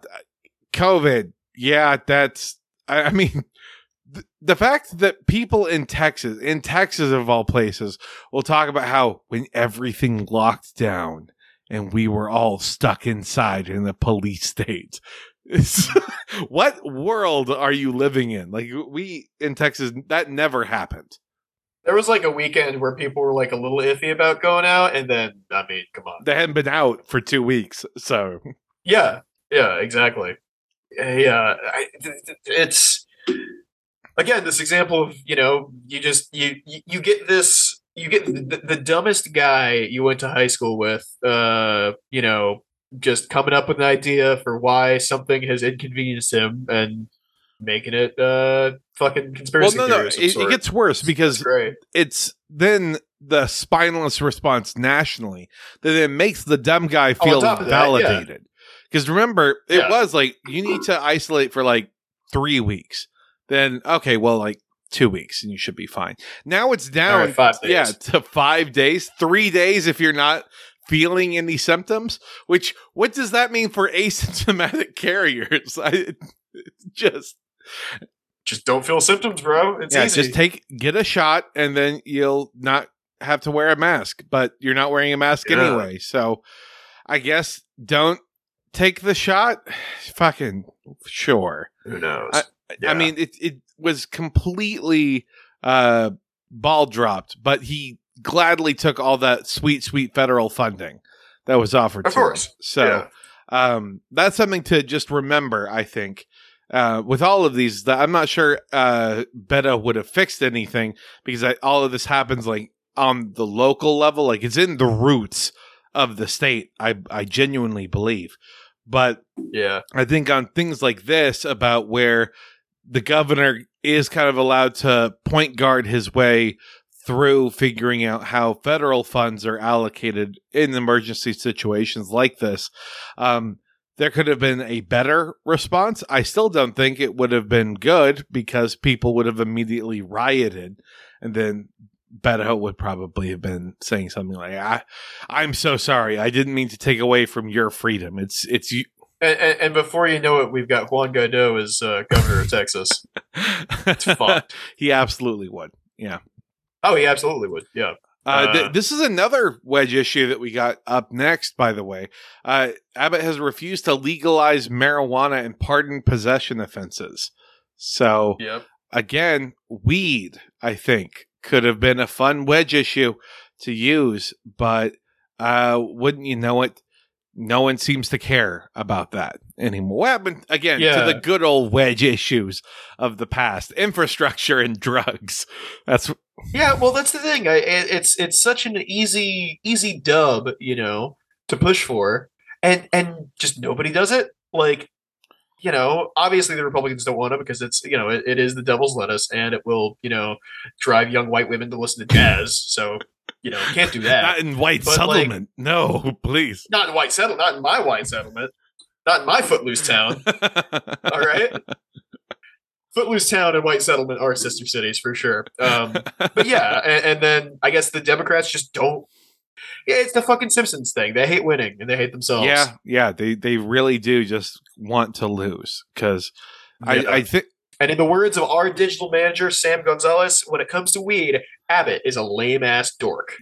S1: COVID. Yeah, that's, I, I mean, th- the fact that people in Texas, in Texas of all places, will talk about how when everything locked down and we were all stuck inside in the police state. What world are you living in? Like we in Texas, that never happened.
S2: there was like a weekend where people were like a little iffy about going out and then i mean come on
S1: They hadn't been out for two weeks, so
S2: Yeah, yeah, exactly. Yeah, I, th- th- it's again this example of you know you just you you, you get this you get the, the dumbest guy you went to high school with uh you know just coming up with an idea for why something has inconvenienced him and making it uh fucking
S1: well,
S2: conspiracy
S1: no, no,
S2: some
S1: it, it gets worse because it's then the spineless response nationally that it makes the dumb guy
S2: Oh,
S1: feel
S2: top of that, yeah.
S1: validated. Because remember, it
S2: Yeah.
S1: was like you need to isolate for like three weeks. Then okay, well, like two weeks, and you should be fine. Now it's down,
S2: right, five days.
S1: yeah, to five days, three days if you're not feeling any symptoms. Which what does that mean for asymptomatic carriers? I just
S2: just don't feel symptoms, bro. It's
S1: yeah,
S2: easy.
S1: just take get a shot, and then you'll not have to wear a mask. But you're not wearing a mask
S2: Yeah.
S1: anyway, so I guess don't take the shot? Fucking sure.
S2: Who knows?
S1: I- I mean, it it was completely uh, ball dropped, but he gladly took all that sweet, sweet federal funding that was offered.
S2: Of
S1: to
S2: course.
S1: So um, that's something to just remember. I think uh, with all of these, that I'm not sure uh, Beto would have fixed anything because I, all of this happens like on the local level, like it's in the roots of the state. I I genuinely believe, but
S2: yeah.
S1: I think on things like this about where the governor is kind of allowed to point guard his way through figuring out how federal funds are allocated in emergency situations like this. Um, there could have been a better response. I still don't think it would have been good because people would have immediately rioted and then Beto would probably have been saying something like, I, I'm so sorry. I didn't mean to take away from your freedom. It's, it's you,
S2: And, and, and before you know it, we've got Juan Guaido as uh, governor of Texas. It's fucked.
S1: he absolutely would. Yeah.
S2: Oh, he absolutely would. Yeah.
S1: Uh, th-
S2: Uh,
S1: this is another wedge issue that we got up next, by the way. Uh, Abbott has refused to legalize marijuana and pardon possession offenses. So,
S2: Yep.
S1: again, weed, I think, could have been a fun wedge issue to use, but uh, wouldn't you know it? No one seems to care about that anymore. What happened again
S2: Yeah.
S1: to the good old wedge issues of the past? Infrastructure and drugs. That's
S2: Yeah, well, that's the thing. I, it, it's it's such an easy easy dub, you know, to push for, and and just nobody does it. Like, you know, obviously the Republicans don't want it because it's you know it, it is the devil's lettuce, and it will you know drive young white women to listen to jazz. So you know, can't do that.
S1: not in white
S2: But, like-
S1: settlement. no, please.
S2: not in white settlement. Not in my white settlement. Not in my footloose town. All right. Footloose Town and White Settlement are sister cities for sure. Um, but yeah, and, and then I guess the Democrats just don't. Yeah, it's the fucking Simpsons thing. They hate winning and they hate themselves.
S1: yeah, yeah, they they really do just want to lose because
S2: Yeah.
S1: I I think
S2: And in the words of our digital manager Sam Gonzalez, when it comes to weed, Abbott is a lame ass dork.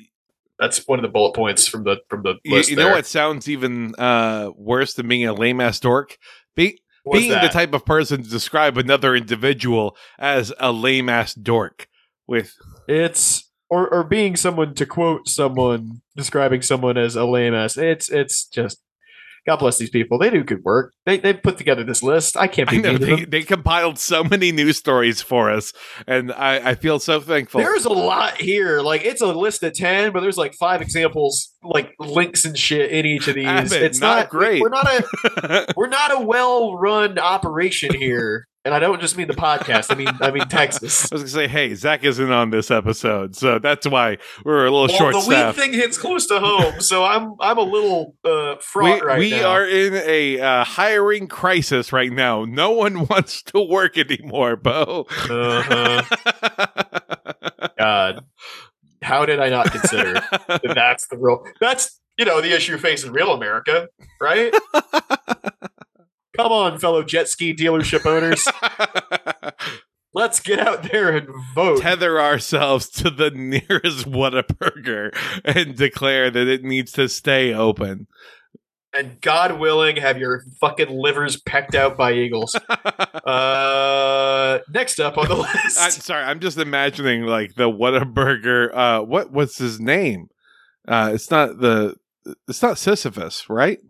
S2: That's one of the bullet points from the from the
S1: you,
S2: list.
S1: you know what sounds even uh, worse than being a lame ass dork. Be,
S2: What's
S1: being the type of person to describe another individual as a lame ass dork with
S2: It's or or being someone to quote someone describing someone as a lame ass. It's it's just God bless these people. They do good work. They they put together this list. I can't
S1: I know they, they compiled so many news stories for us, and I, I feel so thankful.
S2: There's a lot here. Like it's a list of ten, but there's like five examples, like links and shit in each of these.
S1: Abbott,
S2: it's
S1: not
S2: not,
S1: great.
S2: We're not a we're not a well run operation here, and I don't just mean the podcast. I mean I mean Texas.
S1: I was gonna say, hey, Zach isn't on this episode, so that's why we're a little
S2: Well,
S1: short
S2: the weed thing hits close to home, so I'm I'm a little uh, fraught
S1: We,
S2: right
S1: we
S2: now.
S1: We are in a uh, hiring crisis right now. No one wants to work anymore, Bo.
S2: Uh-huh. God, how did I not consider that that's the real? That's you know the issue facing real America, right? Come on, fellow jet ski dealership owners, let's get out there and vote.
S1: Tether ourselves to the nearest Whataburger and declare that it needs to stay open.
S2: and God willing, have your fucking livers pecked out by eagles. Uh, next up on the list.
S1: I'm sorry, I'm just imagining like the Whataburger. Uh, what was his name? Uh, it's not the. It's not Sisyphus, right?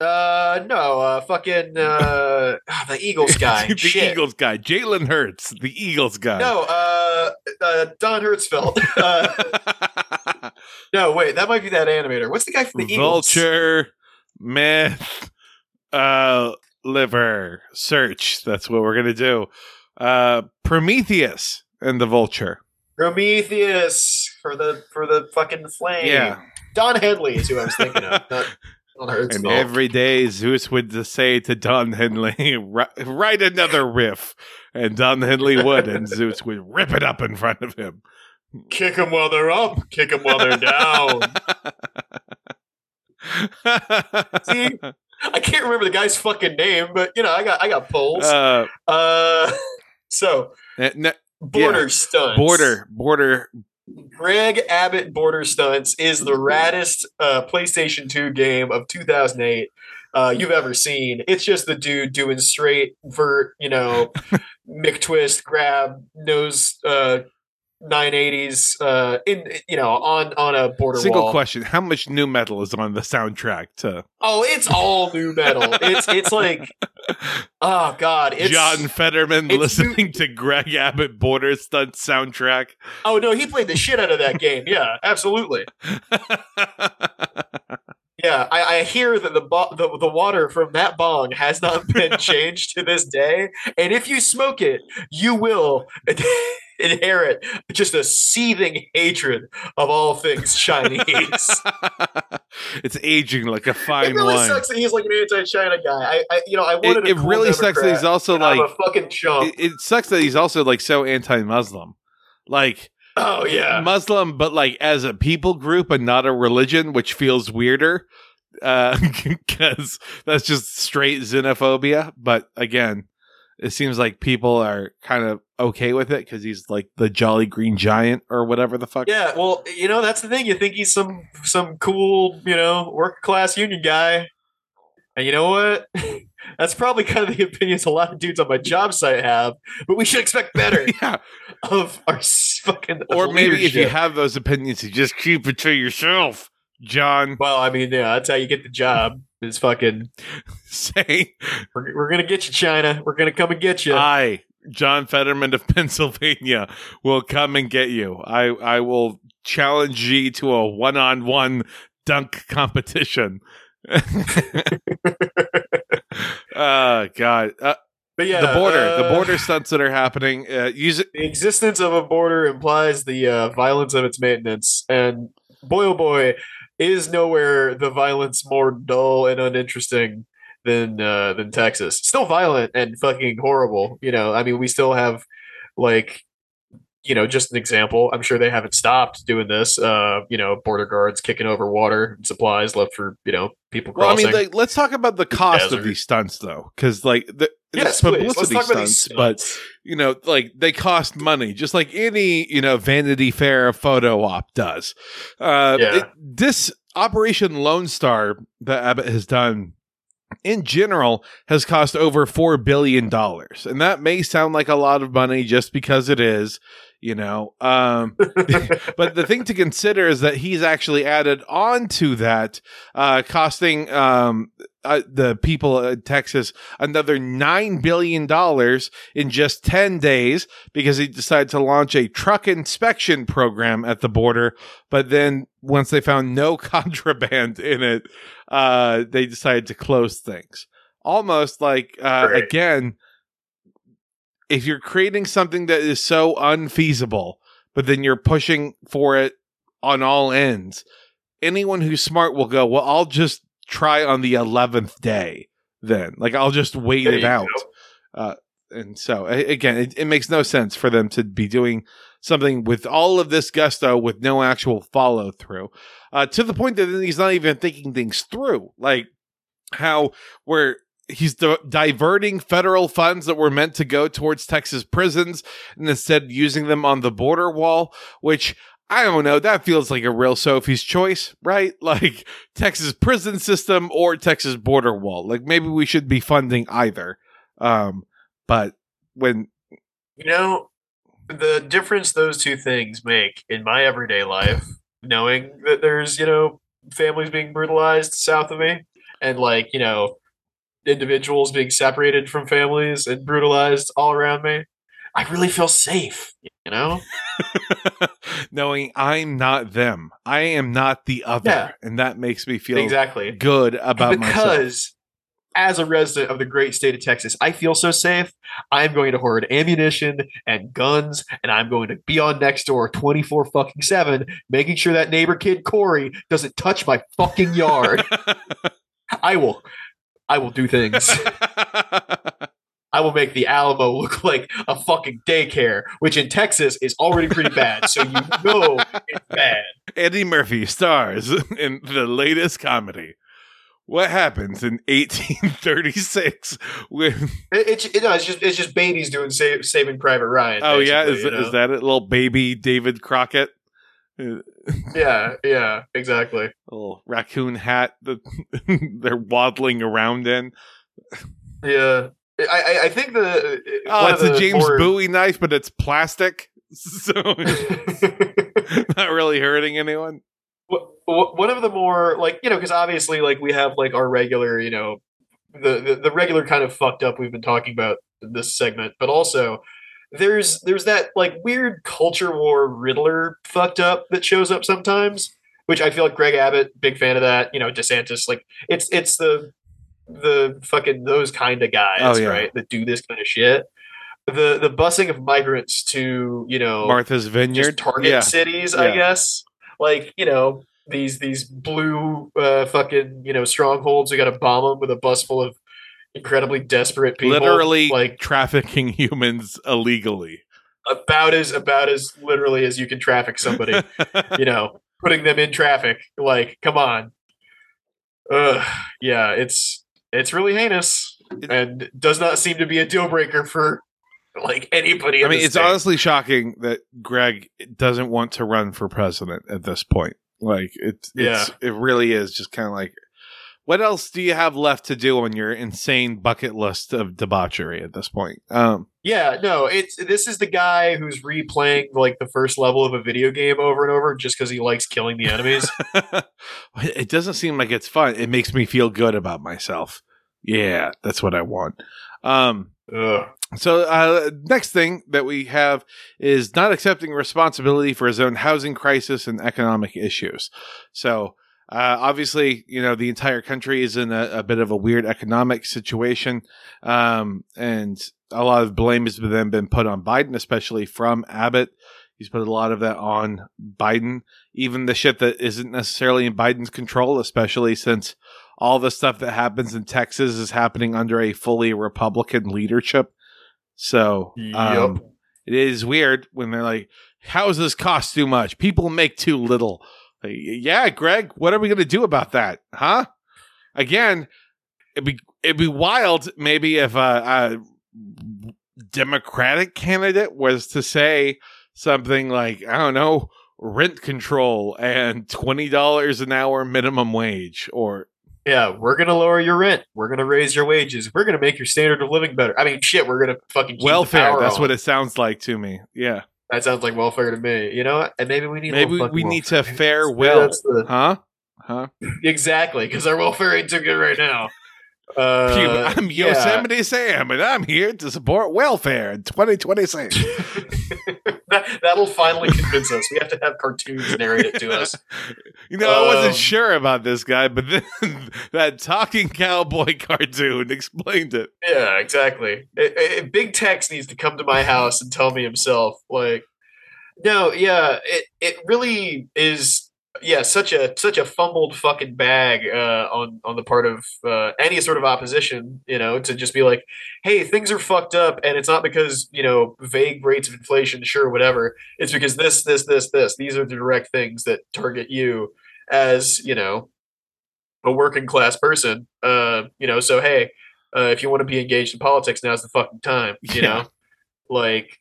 S2: Uh, no, uh, fucking uh, ah, the Eagles guy.
S1: the
S2: Shit.
S1: Eagles guy, Jalen Hurts, the Eagles guy.
S2: No, uh, uh, Don Hertzfeldt. Uh, no, wait, that might be that animator. What's the guy from the Eagles?
S1: Vulture, myth, uh, liver, search. That's what we're gonna do. Uh, Prometheus and the Vulture.
S2: Prometheus for the for the fucking flame.
S1: Yeah,
S2: Don Henley is who I was thinking of. Not
S1: and
S2: Hertzfeldt.
S1: every day Zeus would say to Don Henley, "Write another riff," and Don Henley would, and Zeus would rip it up in front of him.
S2: kick them while they're up, kick them while they're down. See? I can't remember the guy's fucking name, but you know, I got I got polls. Uh,
S1: uh,
S2: so
S1: n- n-
S2: border stunts.
S1: border, border.
S2: Greg Abbott Border Stunts is the raddest uh, PlayStation 2 game of 2008. uh, you've ever seen. It's just the dude doing straight vert, you know, McTwist grab nose uh, 980s uh, in you know on on a border
S1: Single
S2: wall.
S1: question: How much nu metal is on the soundtrack to
S2: Oh, it's all nu metal. It's it's like oh god, it's
S1: John Fetterman
S2: it's
S1: listening to Greg Abbott Border Stunt soundtrack?
S2: Oh no, he played the shit out of that game. Yeah, absolutely. Yeah, I, I hear that the, bo- the the water from that bong has not been changed to this day, and if you smoke it, you will inherit just a seething hatred of all things Chinese.
S1: it's aging like a fine wine.
S2: it really
S1: wine.
S2: sucks that he's like an anti-China guy. I, I you know, I wanted.
S1: It, it
S2: cool
S1: really sucks that he's also like.
S2: a fucking chump.
S1: It, it sucks that he's also like so anti-Muslim, like
S2: oh yeah,
S1: Muslim, but like as a people group and not a religion, which feels weirder. Uh because that's just straight xenophobia. But again, it seems like people are kind of okay with it because he's like the Jolly Green Giant or whatever the fuck.
S2: yeah. Well, you know, that's the thing. You think he's some some cool, you know, work class union guy, and you know what? That's probably kind of the opinions a lot of dudes on my job site have, but we should expect better
S1: yeah.
S2: of our fucking.
S1: Or maybe if you have those opinions, you just keep it to yourself, John.
S2: Well, I mean, yeah, that's how you get the job. Is fucking.
S1: Saying,
S2: We're, we're gonna get you, China. We're gonna come and get you.
S1: I, John Fetterman of Pennsylvania, will come and get you. I, I will challenge you to a one-on-one dunk competition. uh God, uh,
S2: but yeah,
S1: the border, the
S2: uh,
S1: border stunts that are happening. Uh, use it.
S2: The existence of a border implies the uh, violence of its maintenance, and boy oh boy, is nowhere the violence more dull and uninteresting than uh, than Texas. Still violent and fucking horrible. You know, I mean, we still have like. You know, just an example. I'm sure they haven't stopped doing this. Uh, you know, border guards kicking over water and supplies left for you know people crossing.
S1: Well, I mean, like, let's talk about the cost of these stunts, though, because like the
S2: yes,
S1: publicity
S2: these
S1: stunts, but you know, like they cost money, just like any you know Vanity Fair photo op does. Uh,
S2: Yeah.
S1: it- this Operation Lone Star that Abbott has done. In general, has cost over four billion dollars, and that may sound like a lot of money just because it is, you know. Um, but the thing to consider is that he's actually added on to that, uh, costing um, uh, the people in Texas another $9 billion in just 10 days because he decided to launch a truck inspection program at the border. But then once they found no contraband in it, uh, they decided to close things. Almost like, uh,
S2: Right.
S1: again, if you're creating something that is so unfeasible, but then you're pushing for it on all ends, anyone who's smart will go, well, I'll just try on the 11th day then. Like, I'll just wait
S2: There
S1: it out. Uh, and so, again, it, it makes no sense for them to be doing something with all of this gusto with no actual follow through. Uh, to the point that he's not even thinking things through. Like, how we're he's di- diverting federal funds that were meant to go towards Texas prisons and instead using them on the border wall, which I don't know. That feels like a real Sophie's choice, right? Like Texas prison system or Texas border wall. Like maybe we should be funding either. Um, but when
S2: You know, the difference those two things make in my everyday life, knowing that there's, you know, families being brutalized south of me and like, you know, individuals being separated from families and brutalized all around me, I really feel safe, you know?
S1: knowing I'm not them, I am not the other,
S2: Yeah.
S1: and that makes me feel
S2: exactly.
S1: good about myself.
S2: because as a resident of the great state of Texas, I feel so safe. I'm going to hoard ammunition and guns, and I'm going to be on next door 24 fucking 7, making sure that neighbor kid Corey doesn't touch my fucking yard. I will I will do things. I will make the Alamo look like a fucking daycare, which in Texas is already pretty bad. So you know it's bad.
S1: Eddie Murphy stars in the latest comedy. What happens in 1836 when
S2: It, it's it, no, it's just it's just babies doing Sa- Saving Private Ryan.
S1: Oh yeah, is,
S2: you know?
S1: is that it? Little baby David Crockett?
S2: Yeah, yeah, exactly.
S1: A little raccoon hat that they're waddling around in.
S2: Yeah, I I, think the uh,
S1: Oh,
S2: one
S1: it's
S2: of
S1: a James
S2: more-
S1: Bowie knife, but it's plastic, so not really hurting anyone.
S2: One of the more like you know because obviously like we have like our regular you know the, the the regular kind of fucked up we've been talking about in this segment but also there's there's that like weird culture war riddler fucked up that shows up sometimes which i feel like greg abbott big fan of that you know desantis like it's it's the the fucking those kind of guys
S1: Oh, yeah.
S2: right that do this kind of shit the the busing of migrants to you know
S1: Martha's Vineyard.
S2: just target
S1: yeah.
S2: cities, I guess. Like you know these these blue uh, fucking you know strongholds. We got to bomb them with a bus full of incredibly desperate people.
S1: literally
S2: like
S1: trafficking humans illegally.
S2: about as about as literally as you can traffic somebody. you know, putting them in traffic. Like, come on. Ugh, yeah, it's it's really heinous
S1: It-
S2: and does not seem to be a deal breaker for like anybody.
S1: I mean, it's
S2: state.
S1: honestly shocking that Greg doesn't want to run for president at this point. Like, it's, it's it really is just kind of like, what else do you have left to do on your insane bucket list of debauchery at this point? Um,
S2: Yeah, no, it's this is the guy who's replaying like the first level of a video game over and over just because he likes killing the enemies.
S1: it doesn't seem like it's fun. It makes me feel good about myself. Yeah, that's what I want. Um,
S2: Ugh.
S1: So, uh, next thing that we have is not accepting responsibility for his own housing crisis and economic issues. So, uh, obviously, you know, the entire country is in a, a bit of a weird economic situation. Um, and a lot of blame has then been put on Biden, especially from Abbott. He's put a lot of that on Biden, even the shit that isn't necessarily in Biden's control, especially since all the stuff that happens in Texas is happening under a fully Republican leadership. So um,
S2: Yup.
S1: it is weird when they're like, houses cost too much. People make too little. Like, yeah, Greg, what are we going to do about that? Huh? Again, it'd be, it'd be wild maybe if a, a Democratic candidate was to say something like, I don't know, rent control and $20 an hour minimum wage or
S2: Yeah, we're gonna lower your rent. We're gonna raise your wages. We're gonna make your standard of living better. I mean, shit, we're gonna fucking
S1: welfare. That's
S2: on.
S1: what it sounds like to me. Yeah.
S2: That sounds like welfare to me. You know? And maybe we need.
S1: Maybe we need
S2: welfare.
S1: to fare
S2: Maybe
S1: well.
S2: the-
S1: Huh? Huh?
S2: exactly, because our welfare ain't too good right now. Uh,
S1: I'm
S2: yeah.
S1: Yosemite Sam, and I'm here to support welfare in 2026.
S2: that, that'll finally convince us. We have to have cartoons narrate it to us.
S1: you know, I wasn't
S2: Um,
S1: sure about this guy, but then that talking cowboy cartoon explained it.
S2: Yeah, exactly. Eh, eh, Big Tex needs to come to my house and tell me himself. Like, no, yeah, it it really is. Yeah, such a such a fumbled fucking bag uh, on on the part of uh, any sort of opposition. You know, to just be like, hey, things are fucked up, and it's not because you know vague rates of inflation, sure, whatever. It's because this, this, this, this. These are the direct things that target you as you know a working class person. Uh, you know, so hey, uh, if you want to be engaged in politics, now's the fucking time. You
S1: Yeah.
S2: know, like,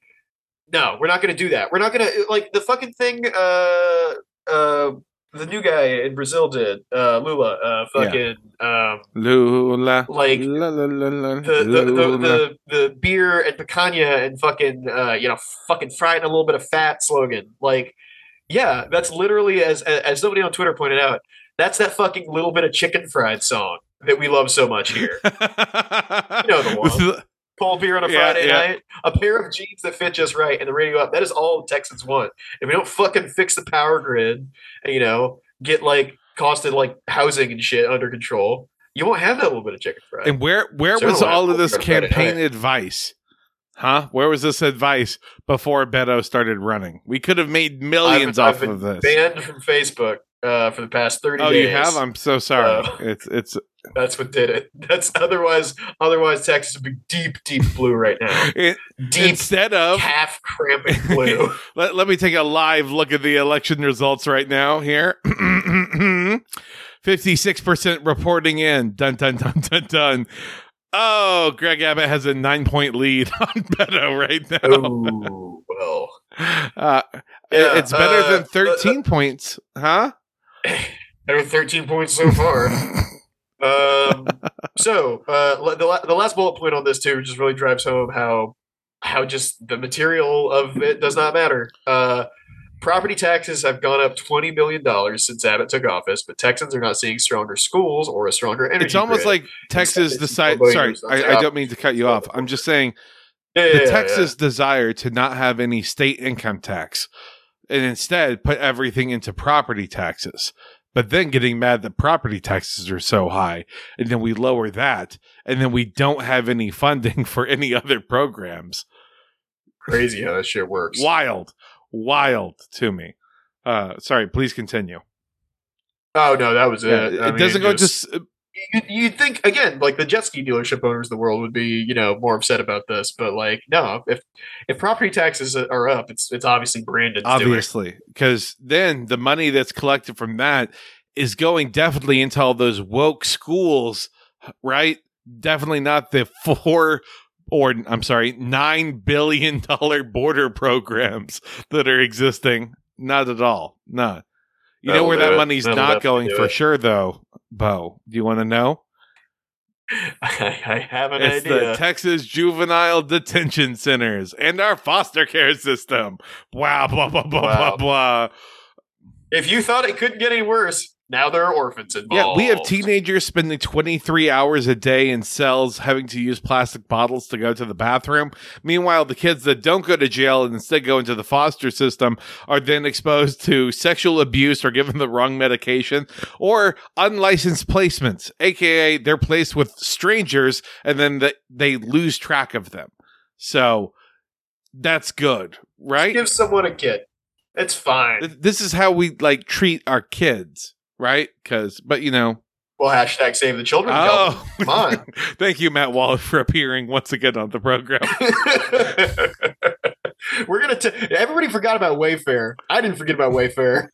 S2: no, we're not going to do that. We're not going to like the fucking thing. Uh, uh, the new guy in Brazil did. Uh, Lula. Uh,
S1: Yeah.
S2: fucking. Um,
S1: Lula.
S2: like
S1: la, la, la,
S2: the the, the,
S1: Lula.
S2: the the beer and picanha and fucking uh, you know fucking fried in a little bit of fat slogan. Like, yeah, that's literally as as somebody on Twitter pointed out. That's that fucking little bit of chicken fried song that we love so much here. You know the one. Cold beer on a Friday
S1: yeah.
S2: night, a pair of jeans that fit just right, and the radio up. That is all Texans want. If we don't fucking fix the power grid, and, you know, get like costed like housing and shit under control, you won't have that little bit of chicken fried.
S1: And where where
S2: So
S1: was all of this campaign advice? Huh? Where was this advice before Beto started running? We could have made 1000000s
S2: I've
S1: off of this.
S2: banned from Facebook uh, for the past thirty
S1: Oh,
S2: days.
S1: you have? I'm so sorry.
S2: Uh,
S1: it's it's
S2: That's what did it. That's otherwise otherwise Texas would be deep, deep blue right now.
S1: it,
S2: Deep
S1: instead of
S2: half cramping blue.
S1: let, let me take a live look at the election results right now here. 56% reporting in. Dun dun dun dun dun. Oh, Greg Abbott has a nine point lead on Beto right now.
S2: oh well.
S1: Uh,
S2: Yeah,
S1: it's better
S2: uh,
S1: than 13 points, huh?
S2: Are 13 points so far. Um, so uh, the, the last bullet point on this too just really drives home how how just the material of it does not matter. Uh, property taxes have gone up 20 million dollars since Abbott took office, but Texans are not seeing stronger schools or a stronger energy.
S1: It's almost
S2: grid.
S1: like Texas
S2: it's
S1: decide. Sorry, I, I don't mean to cut you off. I'm just saying
S2: Yeah, yeah,
S1: the
S2: yeah.
S1: Texas desire to not have any state income tax and instead put everything into property taxes. But then getting mad that property taxes are so high, and then we lower that, and then we don't have any funding for any other programs.
S2: crazy how that shit works.
S1: Wild, wild to me. Uh, sorry, please continue.
S2: Oh no, that was it. I
S1: it doesn't
S2: mean,
S1: go just
S2: you, you'd think again like the jet ski dealership owners of the world would be you know more upset about this but like no if if property taxes are up it's it's obviously brandon's
S1: obviously because then the money that's collected from that is going definitely into all those woke schools right? Definitely not the four or i'm sorry nine billion dollar border programs that are existing. Not at all. Not you know
S2: That'll
S1: where that
S2: it.
S1: money's
S2: That'll
S1: not going for
S2: it.
S1: sure though bo do you want to know
S2: I, I have an
S1: it's
S2: idea
S1: the Texas Juvenile Detention Centers and our foster care system. Blah blah blah blah
S2: Wow.
S1: blah blah.
S2: if you thought it couldn't get any worse now there are orphans involved
S1: Yeah, we have teenagers spending 23 hours a day in cells having to use plastic bottles to go to the bathroom. Meanwhile, the kids that don't go to jail and instead go into the foster system are then exposed to sexual abuse or given the wrong medication or unlicensed placements, aka they're placed with strangers and then they, they lose track of them. So that's good, right?
S2: give someone a kid it's fine
S1: This is how we like treat our kids, right? Because, but you know,
S2: well hashtag save the children
S1: Oh,
S2: come on
S1: Thank you, Matt Wallace, for appearing once again on the program.
S2: we're gonna t- everybody forgot about wayfair i didn't forget about wayfair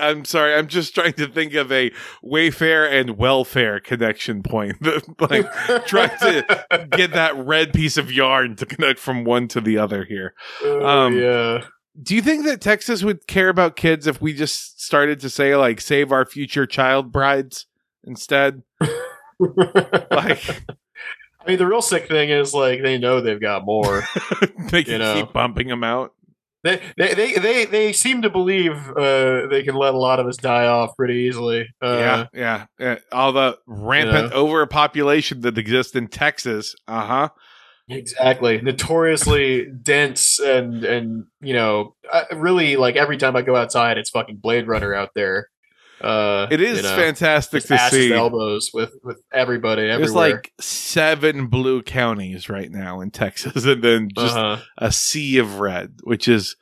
S1: I'm sorry, I'm just trying to think of a Wayfair and welfare connection point. like, trying to get that red piece of yarn to connect from one to the other here.
S2: Oh,
S1: Um,
S2: yeah
S1: Do you think that Texas would care about kids if we just started to say, like, save our future child brides instead? Like,
S2: I mean, the real sick thing is like they know they've got more.
S1: they can
S2: know.
S1: keep bumping them out.
S2: they, they they they they seem to believe uh, they can let a lot of us die off pretty easily. Uh,
S1: yeah, yeah, yeah. All the rampant overpopulation that exists in Texas. Uh huh.
S2: Exactly. Notoriously dense and and you know, I, really like every time I go outside, it's fucking Blade Runner out there. Uh,
S1: It is
S2: you know,
S1: fantastic to see.
S2: elbows with with everybody everywhere.
S1: There's like seven blue counties right now in Texas, and then just
S2: uh-huh.
S1: a sea of red, which is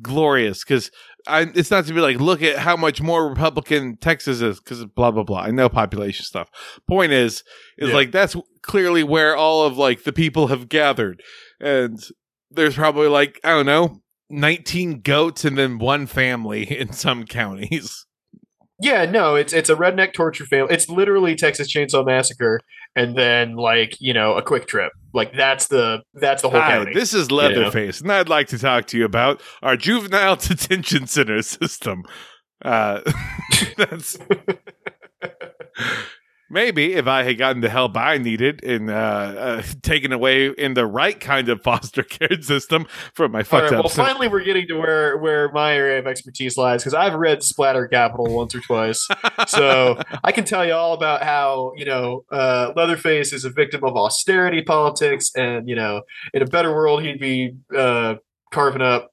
S1: glorious. Because it's not to be like, look at how much more Republican Texas is, because blah blah blah. I know population stuff. Point is, is
S2: Yeah.
S1: like that's clearly where all of like the people have gathered, and there's probably like I don't know, nineteen goats and then one family in some counties.
S2: Yeah, no, it's it's a redneck torture family. It's literally Texas Chainsaw Massacre, and then like you know a quick trip. Like that's the that's the whole
S1: Hi,
S2: county.
S1: this is Leatherface, and I'd like to talk to you about our juvenile detention center system. Uh, that's maybe if I had gotten the help I needed and uh, uh, taken away in the right kind of foster care system from my fucked
S2: right,
S1: up.
S2: well,
S1: son-
S2: finally, we're getting to where where my area of expertise lies because I've read Splatter Capital once or twice, so I can tell you all about how you know uh, Leatherface is a victim of austerity politics, and you know, in a better world, he'd be uh, carving up,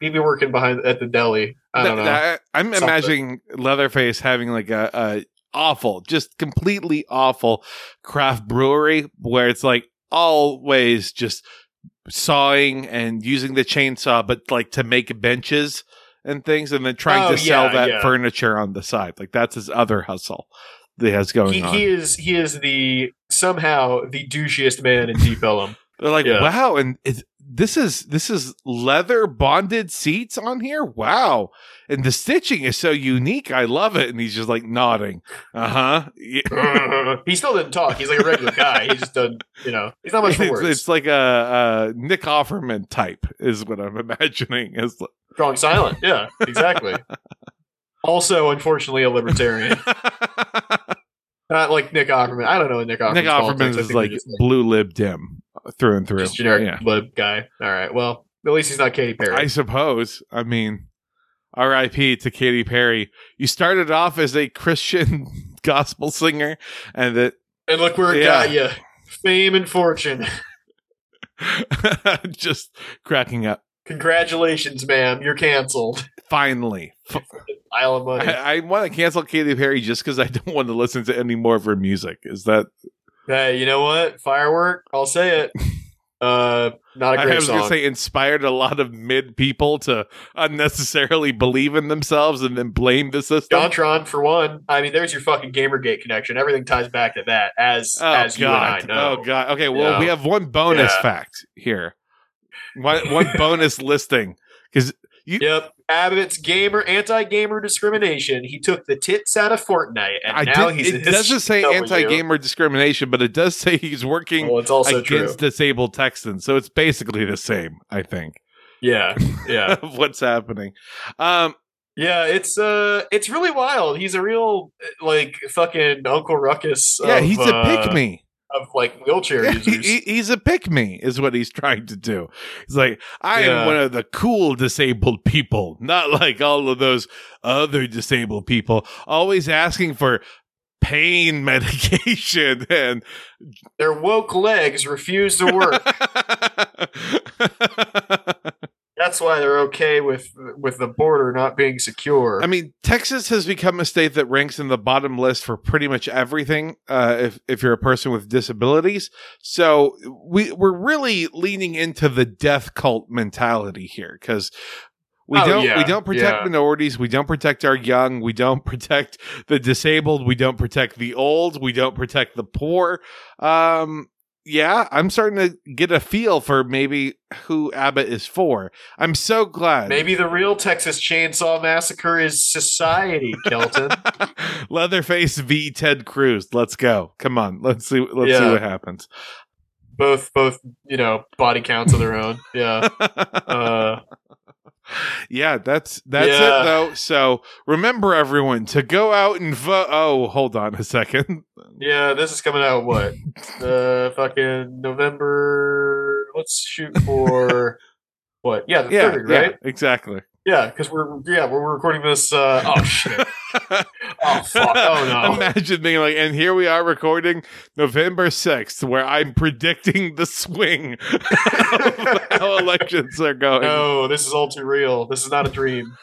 S2: he'd be working behind at the deli. I don't know.
S1: that- I'm
S2: Something.
S1: imagining Leatherface having like a, a awful, just completely awful craft brewery where it's like always just sawing and using the chainsaw, but like to make benches and things, and then trying
S2: Oh,
S1: to sell
S2: yeah,
S1: that
S2: yeah.
S1: furniture on the side. Like that's his other hustle that he has going
S2: he,
S1: on.
S2: he is he is the somehow the douchiest man in Deep Ellum.
S1: They're like,
S2: Yeah.
S1: wow, and it's, this is this is leather bonded seats on here. Wow, and the stitching is so unique. I love it. And he's just like nodding. Uh huh.
S2: he still didn't talk. He's like a regular guy. He just doesn't, you know, he's not much for
S1: It's,
S2: words.
S1: it's like a, a Nick Offerman type, is what I'm imagining. Is
S2: Drawing silent. Yeah, exactly. also, unfortunately, a libertarian. Not like Nick Offerman. I don't know Nick Offerman.
S1: Nick Offerman is like blue lib dim through and through.
S2: just generic
S1: Yeah.
S2: lib guy. All right. Well, at least he's not Katy Perry.
S1: I suppose. I mean, R.I.P. to Katy Perry. You started off as a Christian gospel singer, and that
S2: and look where it
S1: Yeah.
S2: got you. Fame and fortune.
S1: just cracking up.
S2: Congratulations, ma'am. You're canceled.
S1: Finally,
S2: Isle of money.
S1: I, I want to cancel Katy Perry just because I don't want to listen to any more of her music. Is that
S2: hey, you know what? Firework. I'll say it. Uh, not a great song.
S1: I was going to say inspired a lot of mid people to unnecessarily believe in themselves and then blame the system.
S2: Jontron for one. I mean, there's your fucking GamerGate connection. Everything ties back to that. As
S1: Oh
S2: as you and I
S1: god!
S2: know.
S1: Oh god! Okay, well
S2: Yeah.
S1: we have one bonus
S2: Yeah.
S1: fact here. One one bonus listing because you.
S2: Yep. Abbott's gamer anti-gamer discrimination. He took the tits out of Fortnite, and
S1: I
S2: now
S1: did.
S2: he's
S1: It doesn't say anti-gamer discrimination, but it does say he's working
S2: Well, it's also
S1: against
S2: true.
S1: disabled Texans, so it's basically the same. I think
S2: Yeah, yeah,
S1: of what's happening. Um,
S2: yeah. It's uh, it's really wild. He's a real like fucking Uncle Ruckus.
S1: yeah,
S2: of,
S1: he's a
S2: uh,
S1: pick me.
S2: Of like wheelchair
S1: Yeah,
S2: users.
S1: he- he's a pick me, is what he's trying to do. He's like, I
S2: Yeah.
S1: am one of the cool disabled people, not like all of those other disabled people, always asking for pain medication and
S2: Their woke legs refuse to work. That's why they're okay with with the border not being secure.
S1: I mean, Texas has become a state that ranks in the bottom list for pretty much everything. Uh, if if you're a person with disabilities, so we we're really leaning into the death cult mentality here because. We
S2: Oh,
S1: don't.
S2: yeah,
S1: We don't protect
S2: yeah.
S1: minorities. We don't protect our young. We don't protect the disabled. We don't protect the old. We don't protect the poor. Um, yeah, I'm starting to get a feel for maybe who Abbott is for. I'm so glad.
S2: Maybe the real Texas Chainsaw Massacre is society, Kelton.
S1: Leatherface v Ted Cruz. Let's go. Come on. Let's see. Let's see what happens.
S2: both both you know body counts of their own. Yeah. Uh,
S1: yeah, that's that's
S2: Yeah.
S1: it though. So remember, everyone, to go out and vote. Oh, hold on a second.
S2: yeah. This is coming out what? Uh, fucking November. Let's shoot for what? Yeah, the
S1: Yeah,
S2: third,
S1: yeah,
S2: right?
S1: exactly.
S2: Yeah, because we're yeah we're recording this. Uh, oh shit. Oh fuck. Oh no.
S1: Imagine being like, and here we are recording November 6th, where I'm predicting the swing of how elections are going.
S2: No, this is all too real. This is not a dream.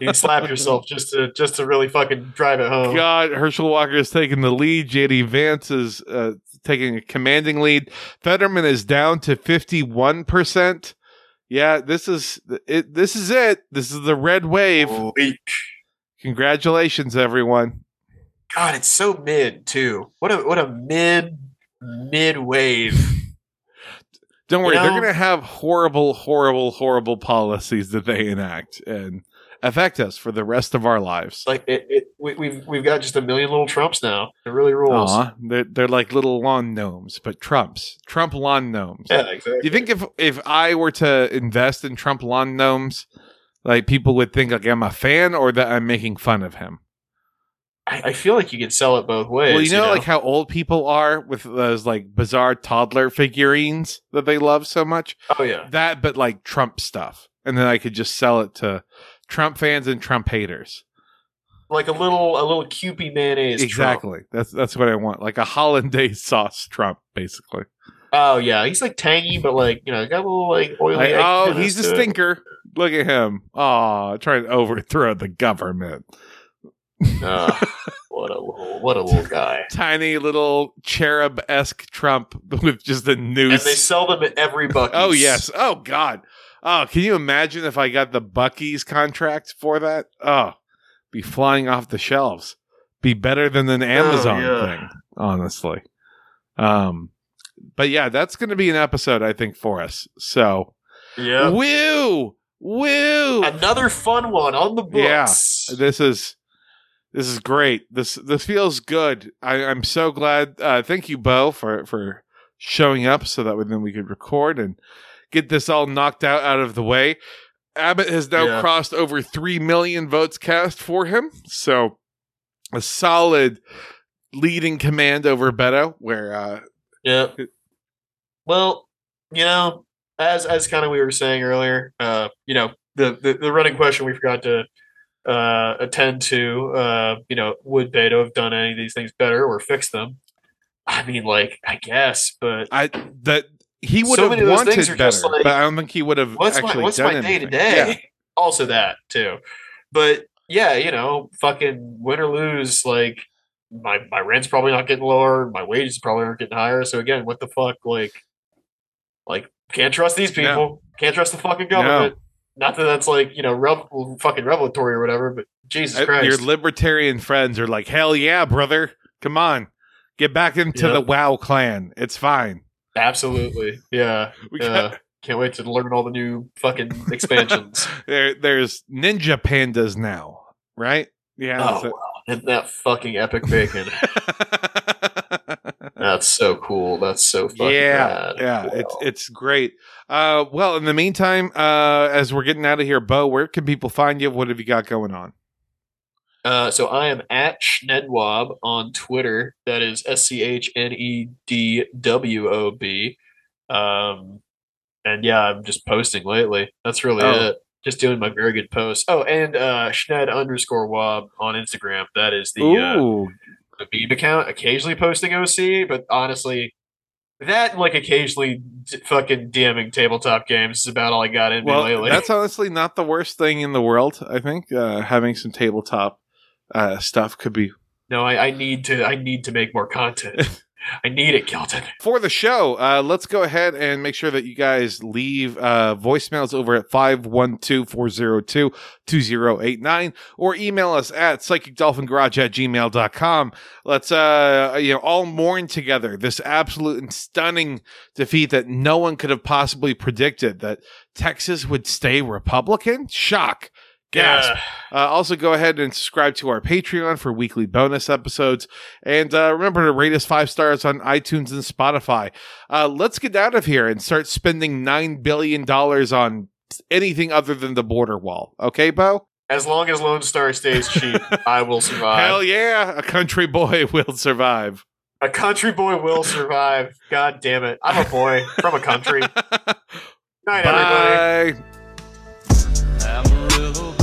S2: You slap yourself just to just to really fucking drive it home.
S1: God, Herschel Walker is taking the lead. JD Vance is uh, taking a commanding lead. Fetterman is down to 51%. Yeah, this is it. This is it. This is the red wave.
S2: Weak.
S1: Congratulations, everyone.
S2: God, it's so mid too. What a what a mid mid wave.
S1: Don't worry,
S2: You
S1: they're going to have horrible, horrible, horrible policies that they enact and affect us for the rest of our lives.
S2: Like it, it we, we've we've got just a million little Trumps now. It really rules.
S1: Aw, they're, they're like little lawn gnomes, but Trumps. Trump lawn gnomes.
S2: Yeah, exactly.
S1: Do you think if if I were to invest in Trump lawn gnomes, like people would think like I'm a fan or that I'm making fun of him?
S2: I, I feel like you could sell it both ways.
S1: well, you know, like how old people are with those like bizarre toddler figurines that they love so much.
S2: oh yeah,
S1: That, but like Trump stuff, and then I could just sell it to Trump fans and Trump haters.
S2: like a little a little Kewpie mayonnaise. Trump.
S1: exactly. That's that's what I want, like a hollandaise sauce Trump, basically.
S2: Oh yeah, he's like tangy, but like you know, got a little like oily.
S1: Like, oh, he's a
S2: to it.
S1: stinker. Look at him. Oh, trying to overthrow the government.
S2: Ugh, what a little what a little guy.
S1: tiny little cherub esque Trump with just a noose.
S2: And they sell them at every Buc-ee's.
S1: oh yes. Oh God. Oh, can you imagine if I got the Buc-ee's contract for that? Oh, be flying off the shelves. Be better than an Amazon
S2: yeah.
S1: thing, honestly. Um, but yeah, that's going to be an episode I think for us. So
S2: Yeah.
S1: woo woo.
S2: Another fun one on the books. Yeah.
S1: This is this is great. This this feels good. I, I'm so glad. Uh, thank you, Bo, for for showing up so that we, then we could record and get this all knocked out out of the way. Abbott has now
S2: Yeah.
S1: crossed over three million votes cast for him, so a solid leading command over Beto. Where uh,
S2: Yeah. Well, you know, as as kind of we were saying earlier, uh, you know, the, the the running question we forgot to uh attend to, uh, you know, would Beto have done any of these things better or fix them? I mean, like, I guess, but
S1: I that he would
S2: So
S1: have
S2: many of those
S1: wanted better,
S2: like,
S1: but I don't think he would have
S2: what's
S1: actually
S2: my what's
S1: done
S2: my day to day? Also that too. But yeah, you know, fucking win or lose, like my my rent's probably not getting lower, my wages probably aren't getting higher. So again, what the fuck, like, like can't trust these people,
S1: No.
S2: can't trust the fucking government. Not that that's like you know rev- fucking revelatory or whatever, but Jesus
S1: Uh,
S2: Christ,
S1: Your libertarian friends are like, hell yeah, brother. Come on. Get back into
S2: Yep.
S1: the WoW clan. It's fine.
S2: Absolutely, yeah,
S1: We
S2: yeah.
S1: got,
S2: Can't wait to learn all the new fucking expansions.
S1: there, there's ninja pandas now, right? Yeah.
S2: oh, wow. Isn't that fucking epic bacon? That's so cool. That's so fucking
S1: yeah,
S2: rad.
S1: yeah,
S2: Wow.
S1: it's it's great. Uh, well, in the meantime, uh, as we're getting out of here, Bo, where can people find you? What have you got going on?
S2: Uh, so I am at Schnedwob on Twitter. That is S C H N E D W O B. Um, and yeah, I'm just posting lately. That's really
S1: Oh.
S2: it. Just doing my very good posts. Oh, and uh, Schned underscore Wob on Instagram. That is the uh, the meme account. Occasionally posting OC, but honestly, that like occasionally d- fucking DMing tabletop games is about all I got in me lately.
S1: that's honestly not the worst thing in the world. I think uh, having some tabletop uh, stuff could be
S2: no, I, I need to. I need to make more content. I need it, Kelton.
S1: for the show, uh, let's go ahead and make sure that you guys leave uh, voicemails over at 512-402-2089 or email us at psychicdolphingarage at gmail.com. Let's, uh, you know, all mourn together this absolute and stunning defeat that no one could have possibly predicted that Texas would stay Republican. Shock. Gasp.
S2: Yeah.
S1: Uh, also, go ahead and subscribe to our Patreon for weekly bonus episodes. And uh, remember to rate us five stars on iTunes and Spotify. Uh, let's get out of here and start spending $9 billion on anything other than the border wall. Okay, Bo?
S2: As long as Lone Star stays cheap, I will survive.
S1: Hell yeah. A country boy will survive.
S2: A country boy will survive. God damn it. I'm a boy from a country. Night, everybody.
S1: Bye.